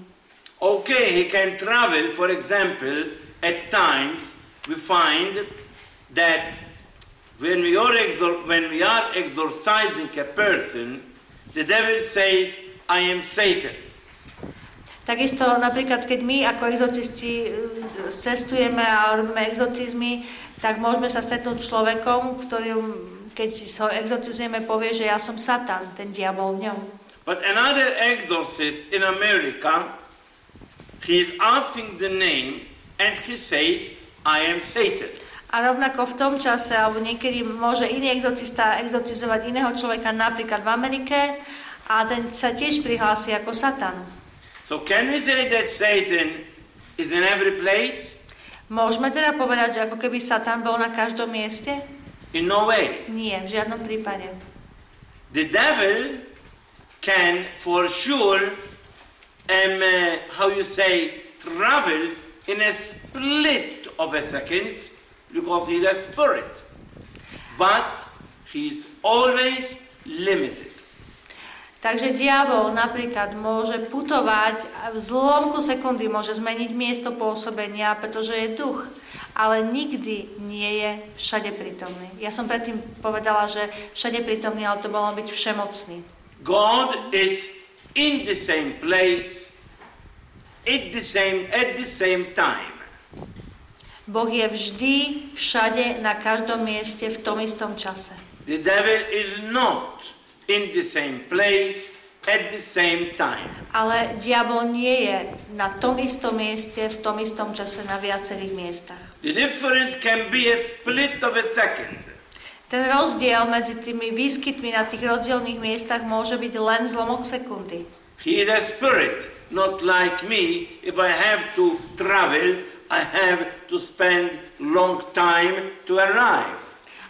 S1: Okay, he can travel, for example, at times we find that when we are, when we are exorcising a person, the devil says, I am Satan.
S2: Takisto napríklad, keď my ako exorcisti e, cestujeme a robíme exorcizmy, tak môžeme sa stretnúť človekom, ktorý, keď si ho exorcizujeme, povie, že ja som Satan, ten diabol v ňom.
S1: But another exorcist in America, he is asking the name and he says, I am Satan.
S2: A rovnako v tom čase, alebo niekedy môže iný exorcista exorcizovať iného človeka, napríklad v Amerike, a ten sa tiež prihlási ako Satan.
S1: So can we say that Satan is in every place?
S2: Môžeme teda povedať, že ako keby Satan bol na každom mieste?
S1: In no way.
S2: Nie, v žiadnom prípade.
S1: The devil can for sure, um, uh, how you say, travel in a split of a second because he's a spirit. But he's always limited.
S2: Takže diabol napríklad môže putovať a v zlomku sekundy môže zmeniť miesto pôsobenia, pretože je duch, ale nikdy nie je všade prítomný. Ja som predtým povedala, že všade prítomný, ale to bolo byť všemocný.
S1: God is in the same place at the same at the same time.
S2: Boh je vždy, všade, na každom mieste, v tom istom čase.
S1: The devil is not in the same place at the same time.
S2: Ale diabol nie je na tom istom mieste, v tom istom čase, na viacerých miestach.
S1: The difference can be a split of a second.
S2: Ten rozdiel medzi tými výskytmi na tých rozdielných miestach môže byť len zlomok sekundy.
S1: He is a spirit, not like me. If I have to travel, I have to spend long time to arrive.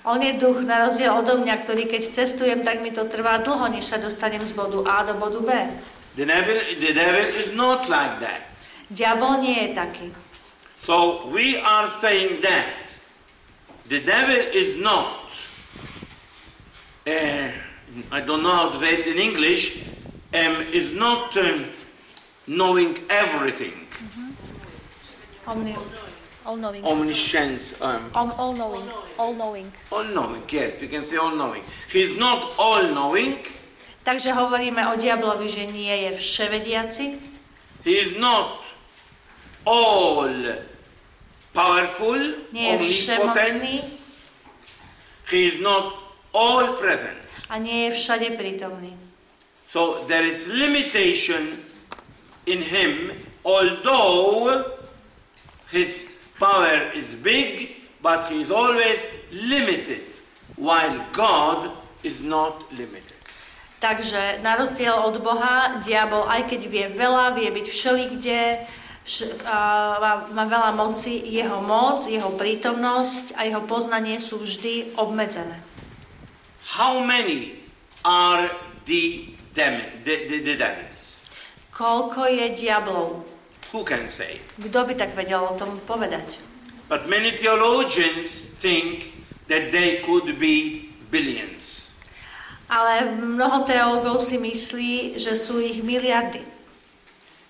S2: On je duch na rozdiel odo mňa, ktorý keď cestujem, tak mi to trvá dlho, než sa dostanem z bodu A do bodu B.
S1: The devil, the devil is not like that.
S2: Diabol nie je taký.
S1: So we are saying that the devil is not, uh, I don't know how to say it in English, um, is not um, knowing everything,
S2: Omni, all knowing.
S1: omniscience, um,
S2: Om, all knowing. All knowing.
S1: all knowing, yes, we can say all knowing. He's not all knowing,
S2: Takže hovoríme o diablovi, že nie je vševediaci,
S1: he is not all powerful,
S2: nie je všemocný
S1: he is not all present.
S2: a nie je všade prítomný.
S1: So there is limitation in him, although his power is big, but he is always limited, while God is not limited.
S2: Takže na rozdiel od Boha, diabol, aj keď vie veľa, vie byť všelikde, vš- a má, má veľa moci, jeho moc, jeho prítomnosť a jeho poznanie sú vždy obmedzené.
S1: How many are the, demon, the, the, the devils?
S2: Koľko je diablov?
S1: Who can say?
S2: Kto by tak vedel o tom povedať?
S1: But many theologians think that they could be billions.
S2: Ale mnoho teológov si myslí, že sú ich miliardy.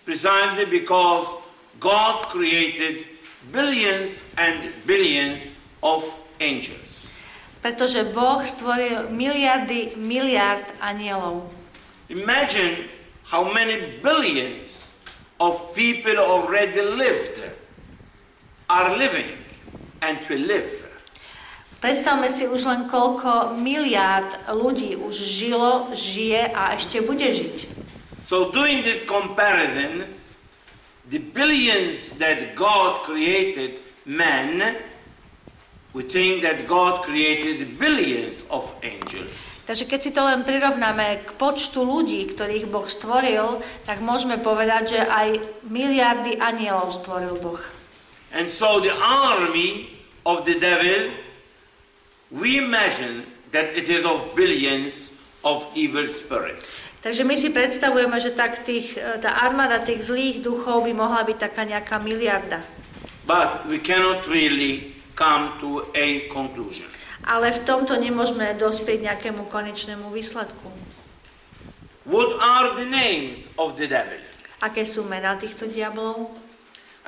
S1: Precisely because God created billions and billions of angels.
S2: Pretože Boh stvoril miliardy, miliard anielov.
S1: Imagine how many billions of people already lived, are living, and will live.
S2: Predstavme si už len koľko miliárd ľudí už žilo, žije a ešte bude žiť.
S1: So, doing this comparison, the billions that God created man, we think that God created billions of angels.
S2: Takže keď si to len prirovnáme k počtu ľudí, ktorých Boh stvoril, tak môžeme povedať, že aj miliardy anielov stvoril Boh.
S1: And so, the army of the devil, we imagine that it is of billions of evil spirits.
S2: Takže my si predstavujeme, že tak tých, e, tá armáda tých zlých duchov by mohla byť taká nejaká miliarda.
S1: But we cannot really come to a conclusion.
S2: Ale v tomto nemôžeme dospieť nejakému konečnému výsledku.
S1: What are the names of the devil?
S2: Aké sú mená týchto diablov?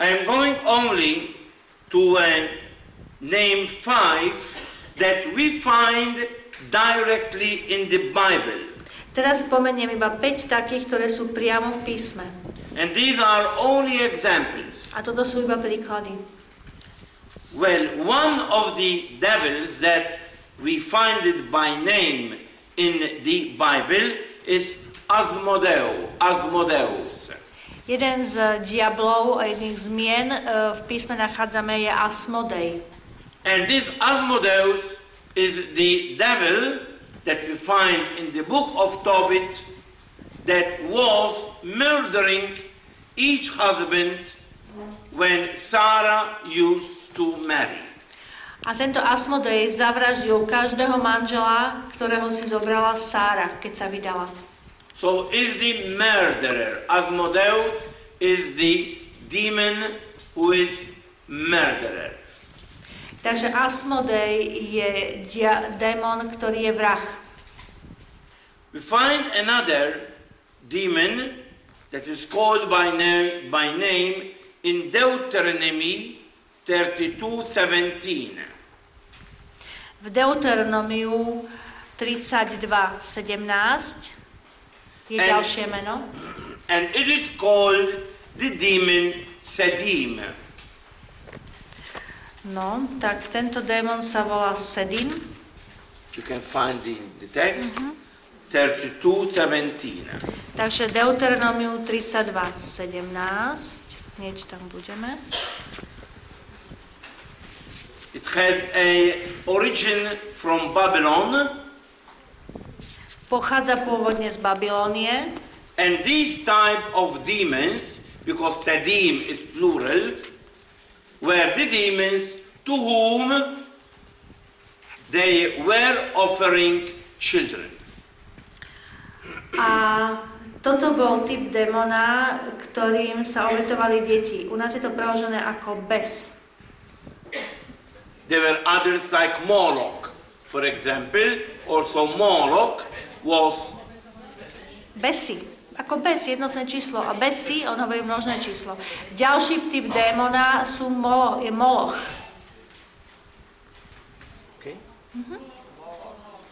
S1: I am going only to uh, name five that we find directly in the Bible.
S2: Teraz spomeniem iba 5 takých, ktoré sú priamo v písme.
S1: And these are only examples.
S2: A toto sú iba príklady.
S1: Well, one of the devils that we find it by name in the Bible is Asmodeu, Asmodeus.
S2: Jeden z diablov a jedných zmien v písme nachádzame je Asmodej.
S1: And this Asmodeus is the devil that we find in the book of Tobit that was murdering each husband when Sarah used to marry.
S2: A tento Asmodej zavraždil každého manžela, ktorého si zobrala Sára, keď sa vydala.
S1: So is the murderer. Asmodeus is the demon who is murderer.
S2: Takže Asmodej je dia- démon, ktorý je vrah.
S1: We find another demon that is called by, na- by name in Deuteronomy 32:17.
S2: V Deuteronomiu 32.17 je
S1: And-
S2: ďalšie meno.
S1: And it is called the demon Sedim.
S2: No, tak tento démon sa volá Sedin.
S1: You can find in the text 32:17.
S2: Takže Deuteronomiu 32.17. Budeme.
S1: It has a origin from Babylon,
S2: Pochádza pôvodne z Babilónie
S1: and these type of demons, because Sedim is plural, were the demons to whom they were offering children.
S2: a Toto bol typ demona, ktorým sa obetovali deti. U nás je to preložené ako bes.
S1: There were others like Moloch, for example. Also Moloch was
S2: Besy. Ako bes, jednotné číslo. A besy, on hovorí množné číslo. Ďalší typ démona sú molo, je moloch.
S1: okay.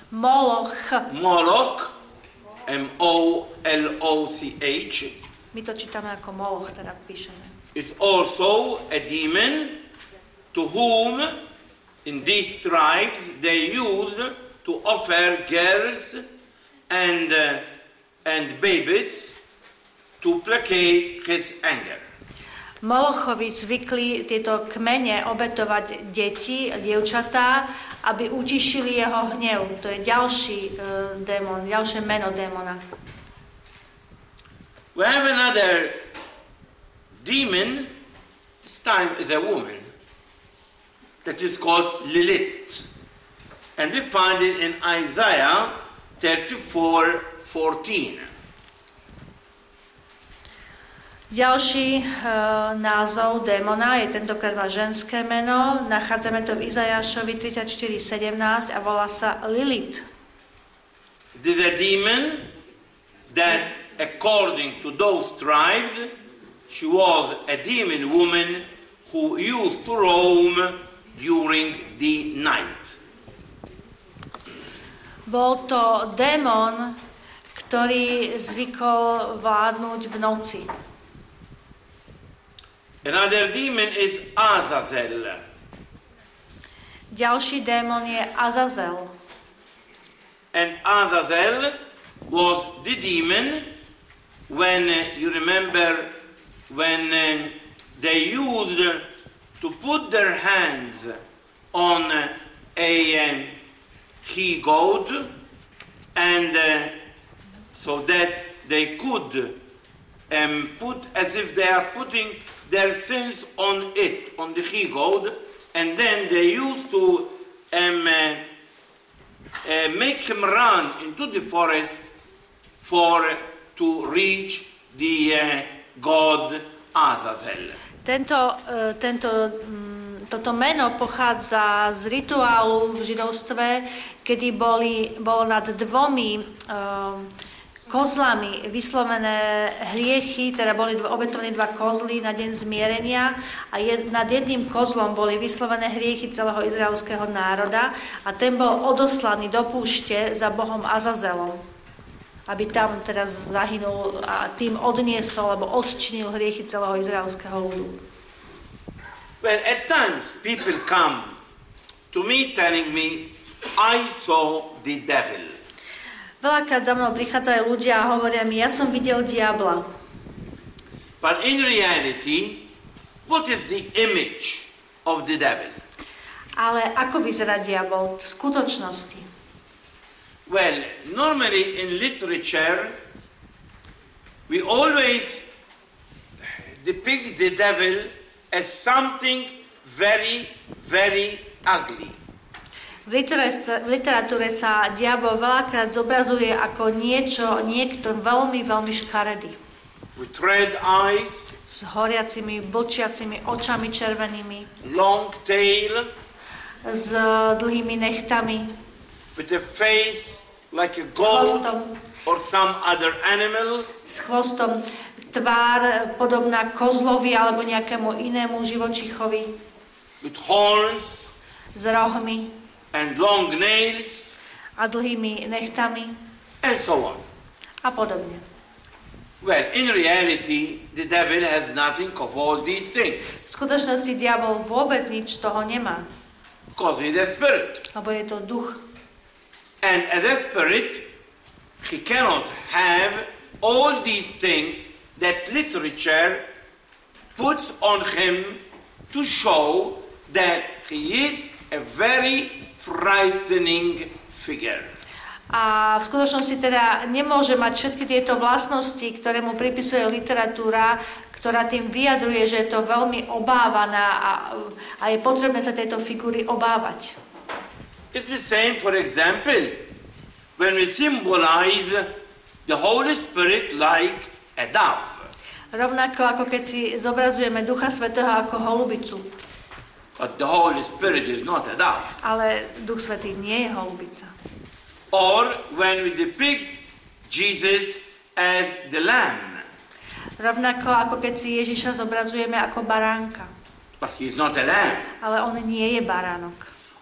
S2: Moloch.
S1: Moloch, M-O-L-O-C-H,
S2: My to čítame ako moloch, teda píšeme.
S1: is also a demon to whom in these tribes they used to offer girls and, uh, and babies to placate his anger.
S2: Molochovi zvykli tieto kmene obetovať deti, dievčatá, aby utišili jeho hnev. To je ďalší uh, démon, ďalšie meno démona.
S1: We have another demon, this time is a woman, that is called Lilith. And we find it in Isaiah 34 14.
S2: Ďalší uh, názov démona je tentokrát má ženské meno. Nachádzame to v Izajašovi 34.17 a volá sa Lilith.
S1: It is a demon that, according to those tribes, she was a demon woman who used to roam during the night.
S2: Bol to démon, ktorý zvykol vládnuť v noci.
S1: Another demon is Azazel.
S2: Ďalší démon je Azazel.
S1: And Azazel was the demon when uh, you remember when uh, they used to put their hands on uh, a um, he goat and uh, so that they could um, put as if they are putting their sins on it, on the he goat, and then they used to um, uh, uh, make him run into the forest for to reach the uh, god Azazel.
S2: Tento, tento, mm, toto meno pochádza z rituálu v židovstve, kedy boli, bolo nad dvomi um, kozlami vyslovené hriechy, teda boli obetované dva kozly na deň zmierenia a jed, nad jedným kozlom boli vyslovené hriechy celého izraelského národa a ten bol odoslaný do púšte za Bohom Azazelom aby tam teraz zahynul a tým odniesol alebo odčinil hriechy celého izraelského ľudu.
S1: Well, at times people come to me telling me, I saw the devil.
S2: Veľakrát za mnou prichádzajú ľudia a hovoria mi, ja som videl diabla.
S1: But in reality, what is the image of the devil?
S2: Ale ako vyzerá diabol v skutočnosti?
S1: Well, normally in literature, we always depict the devil as something very, very ugly.
S2: V literatúre, sa diabol veľakrát zobrazuje ako niečo, niekto veľmi, veľmi škaredý.
S1: With red eyes,
S2: S horiacimi, blčiacimi očami červenými,
S1: long tail,
S2: s dlhými nechtami,
S1: with a face like a goat
S2: chvostom,
S1: or some other animal,
S2: s chvostom, tvár podobná kozlovi alebo nejakému inému živočichovi,
S1: with horns.
S2: S rohmi
S1: and long nails,
S2: a dlhými nechtami
S1: and so on.
S2: a podobne.
S1: Well, in reality, the devil has nothing of all these things
S2: V skutočnosti diabol vôbec nič toho nemá,
S1: because he's a spirit.
S2: lebo je to duch.
S1: And as a spirit, he cannot have all these things that literature puts on him to show that he is a very frightening figure.
S2: A v skutočnosti teda nemôže mať všetky tieto vlastnosti, ktoré mu pripisuje literatúra, ktorá tým vyjadruje, že je to veľmi obávaná a, a je potrebné sa tejto figúry obávať.
S1: It's the same, for example, when we symbolize the Holy Spirit like a dove.
S2: Rovnako ako keď si zobrazujeme Ducha Svetého ako holubicu.
S1: But the Holy Spirit is not a dove.
S2: Ale Duch Svetý nie je holubica.
S1: Or when we depict Jesus as the lamb.
S2: Rovnako ako keď si Ježiša zobrazujeme ako baránka.
S1: But he is not a lamb.
S2: Ale on nie je baránok.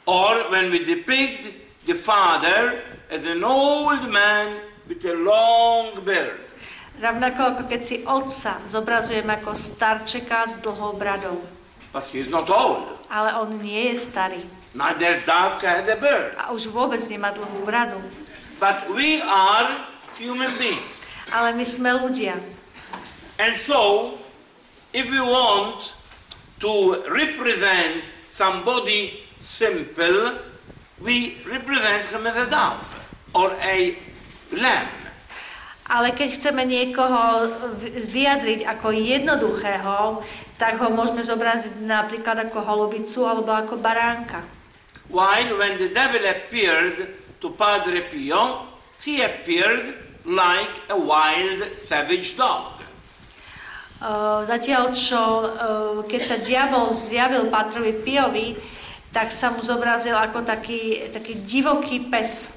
S1: Or when we depict the Father as an old man with a long beard.
S2: Rovnako ako keď si otca zobrazujeme ako starčeka s dlhou bradou.
S1: But he is not old.
S2: Ale on nie je starý.
S1: Neither does he have a beard.
S2: A už vôbec nemá dlhú bradu.
S1: But we are human beings.
S2: Ale my sme ľudia.
S1: And so, if we want to represent somebody simple, we represent him as a dove or a lamb.
S2: Ale keď chceme niekoho vyjadriť ako jednoduchého, tak ho môžeme zobraziť napríklad ako holubicu alebo ako baránka.
S1: While when the devil appeared to Padre Pio, he appeared like a wild savage dog.
S2: Uh, zatiaľ, čo uh, keď sa diabol zjavil Patrovi Piovi, tak sa mu zobrazil ako taký, taký divoký pes.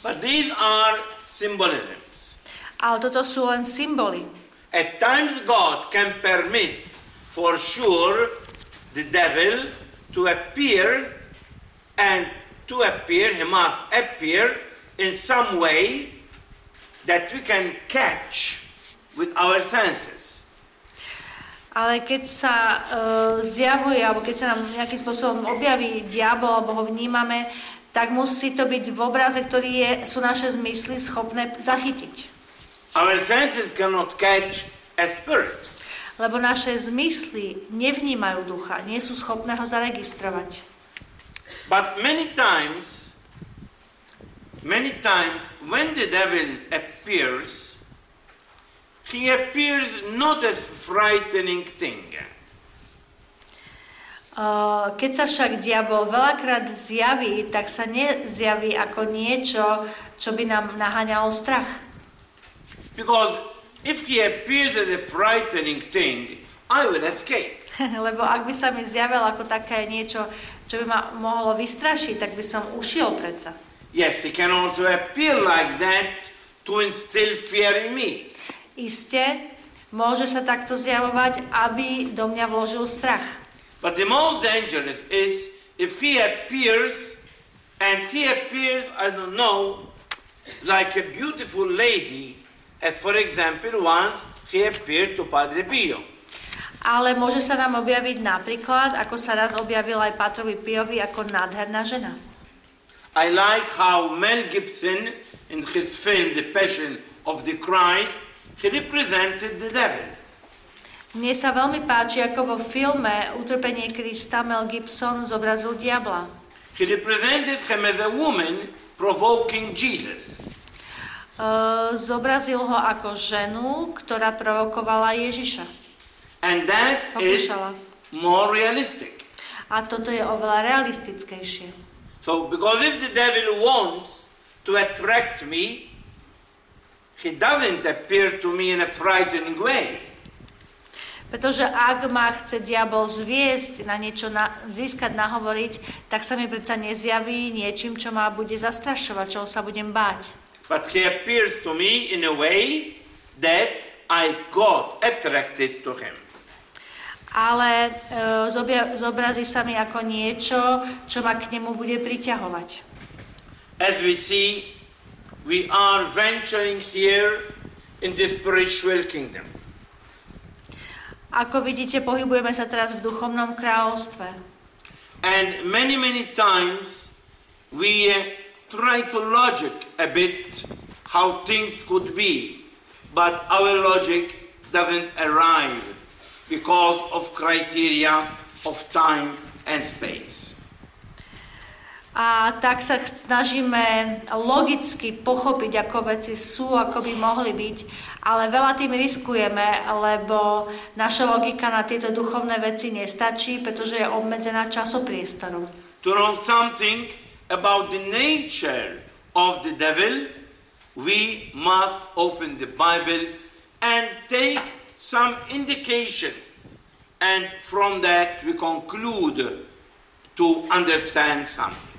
S1: But these are symbolisms.
S2: Ale toto sú len symboly.
S1: At times God can permit for sure the devil to appear and to appear he must appear in some way that we can catch with our senses.
S2: Ale keď sa uh, zjavuje, alebo keď sa nám nejakým spôsobom objaví diabol, alebo ho vnímame, tak musí to byť v obraze, ktorý je, sú naše zmysly schopné zachytiť.
S1: Our senses cannot catch a spirit.
S2: Lebo naše zmysly nevnímajú ducha, nie sú schopné ho zaregistrovať.
S1: But many times, many times when the devil appears, he appears not as frightening thing.
S2: Uh, keď sa však diabol veľakrát zjaví, tak sa nezjaví ako niečo, čo by nám naháňalo strach.
S1: Because if he appears as a frightening thing, I will escape.
S2: Lebo ak by sa mi zjavil ako také niečo, čo by ma mohlo vystrašiť, tak by som ušiel predsa.
S1: Yes, he can also appear like that to instill fear in me.
S2: Isté, môže sa takto zjavovať, aby do mňa vložil strach.
S1: But the most dangerous is if he appears and he appears, I don't know, like a beautiful lady, as for example, once he appeared to Padre Pio.
S2: Ale môže sa nám objaviť napríklad, ako sa raz objavil aj Patrovi Piovi ako nádherná žena.
S1: I like how Mel Gibson, in his film The Passion of the Christ, he represented the devil.
S2: Mne sa veľmi páči, ako vo filme Utrpenie Krista Mel Gibson zobrazil diabla.
S1: He represented him as a woman provoking Jesus.
S2: Zobrazil ho ako ženu, ktorá provokovala Ježiša.
S1: And that is
S2: Pokúšala.
S1: more realistic.
S2: A toto je oveľa realistickejšie.
S1: So, because if the devil wants to attract me, he doesn't appear to me in a frightening way.
S2: Pretože ak ma chce diabol zviesť na niečo, na, získať, nahovoriť, tak sa mi predsa nezjaví niečím, čo ma bude zastrašovať, čoho sa budem báť.
S1: But he appears to me in a way that I got attracted to him.
S2: Ale e, zobia, zobrazí sa mi ako niečo, čo ma k nemu bude priťahovať.
S1: As we see, we are venturing here in the spiritual kingdom.
S2: Ako vidíte, pohybujeme sa teraz v duchovnom kráľovstve.
S1: And many, many times we uh, try to logic a bit how things could be, but our logic doesn't arrive because of criteria of time and space.
S2: A tak sa snažíme logicky pochopiť, ako veci sú, ako by mohli byť, ale veľa tým riskujeme, lebo naša logika na tieto duchovné veci nestačí, pretože je obmedzená časopriestorom.
S1: To know something about the nature of the devil we must open the Bible and take some indication. And from that, we conclude to understand something.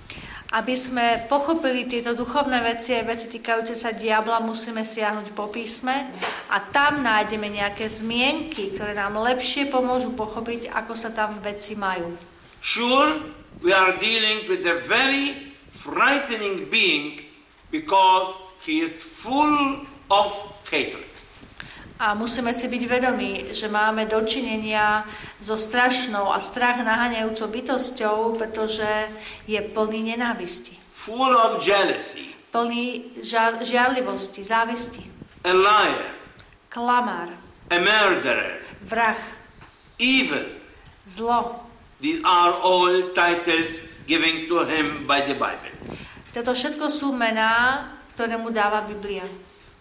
S2: Aby sme pochopili tieto duchovné veci a veci týkajúce sa diabla, musíme siahnuť po písme a tam nájdeme nejaké zmienky, ktoré nám lepšie pomôžu pochopiť, ako sa tam veci majú.
S1: Sure, we are dealing with a very frightening being because he is full of hatred.
S2: A musíme si byť vedomí, že máme dočinenia so strašnou a strach naháňajúcou bytosťou, pretože je plný nenávisti.
S1: Full of jealousy,
S2: Plný ža- žiarlivosti, závisti.
S1: a liar,
S2: Klamár,
S1: a murderer,
S2: vrah,
S1: evil.
S2: zlo.
S1: These are all titles given to him by the Bible.
S2: Toto všetko sú mená, ktoré mu dáva Biblia.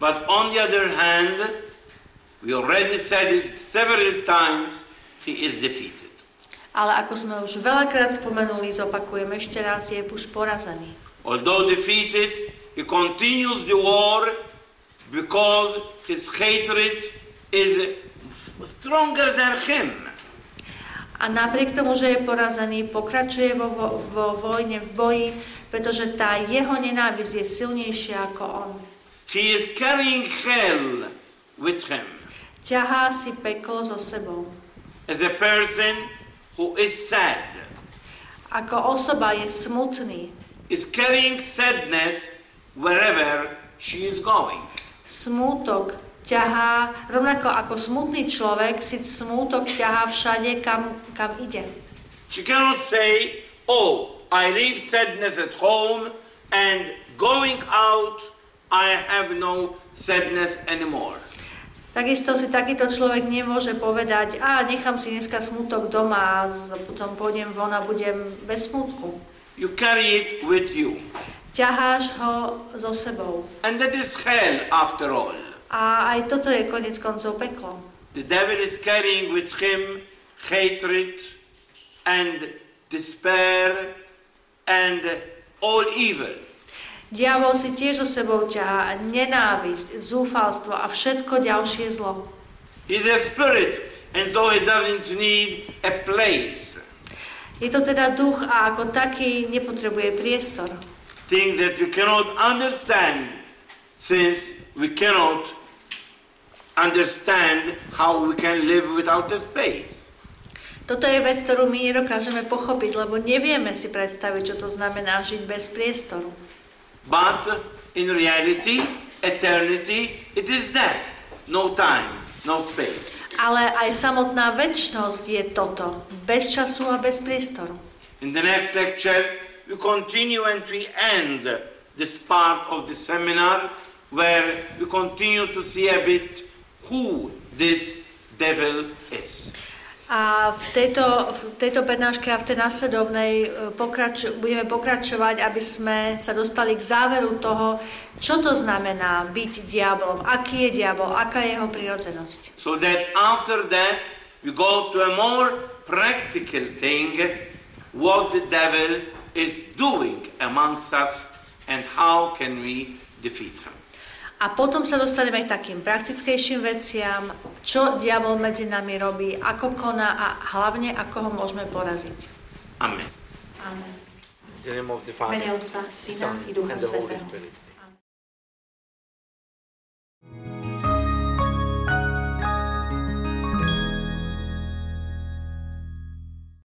S1: But on the other hand, we already said it several times, he is defeated.
S2: Ale ako sme už veľakrát spomenuli, zopakujem ešte raz, je už porazený.
S1: Although defeated, he continues the war because his hatred is stronger than him.
S2: A napriek tomu, že je porazený, pokračuje vo, vo, vo vojne, v boji, pretože tá jeho nenávisť je silnejšia ako on.
S1: He is carrying hell with him.
S2: Ťahá si peklo so sebou.
S1: As a person who is sad,
S2: Ako osoba je smutný.
S1: is carrying sadness wherever she is going.
S2: Smútok ťahá, rovnako ako smutný človek si smútok ťahá všade, kam, kam ide.
S1: She cannot say, Oh, I leave sadness at home and going out, I have no sadness anymore.
S2: Takisto si takýto človek nemôže povedať, a nechám si dneska smutok doma a potom pôjdem von a budem bez smutku.
S1: You carry it with you.
S2: Ťaháš ho so sebou.
S1: And that is hell after all.
S2: A aj toto je konec koncov peklo.
S1: The devil is carrying with him hatred and despair and all evil.
S2: Diabol si tiež so sebou ťahá nenávisť, zúfalstvo a všetko ďalšie zlo.
S1: He's a spirit, and though he doesn't need a place,
S2: Je to teda duch a ako taký nepotrebuje priestor.
S1: things that we cannot understand since we cannot understand how we can live without a space.
S2: Toto je vec, ktorú my nedokážeme pochopiť, lebo nevieme si predstaviť, čo to znamená žiť bez priestoru.
S1: But in reality, eternity, it is that. No time, no space.
S2: Ale aj samotná väčšnosť je toto. Bez času a bez priestoru.
S1: In the next lecture, we continue and we end this part of the seminar where we continue to see a bit who this devil is.
S2: A v tejto, v tejto prednáške a v tej následovnej e, pokrač, budeme pokračovať, aby sme sa dostali k záveru toho, čo to znamená byť diablom, aký je diabol, aká je jeho prirodzenosť.
S1: So that after that, we go to a more practical thing what the devil is doing amongst us and how can we defeat him.
S2: A potom sa dostaneme k takým praktickejším veciam, čo diabol medzi nami robí, ako koná a hlavne ako ho môžeme poraziť.
S1: Amen.
S2: Amen.
S1: In the name of the
S2: Otca, Syna i Ducha
S1: and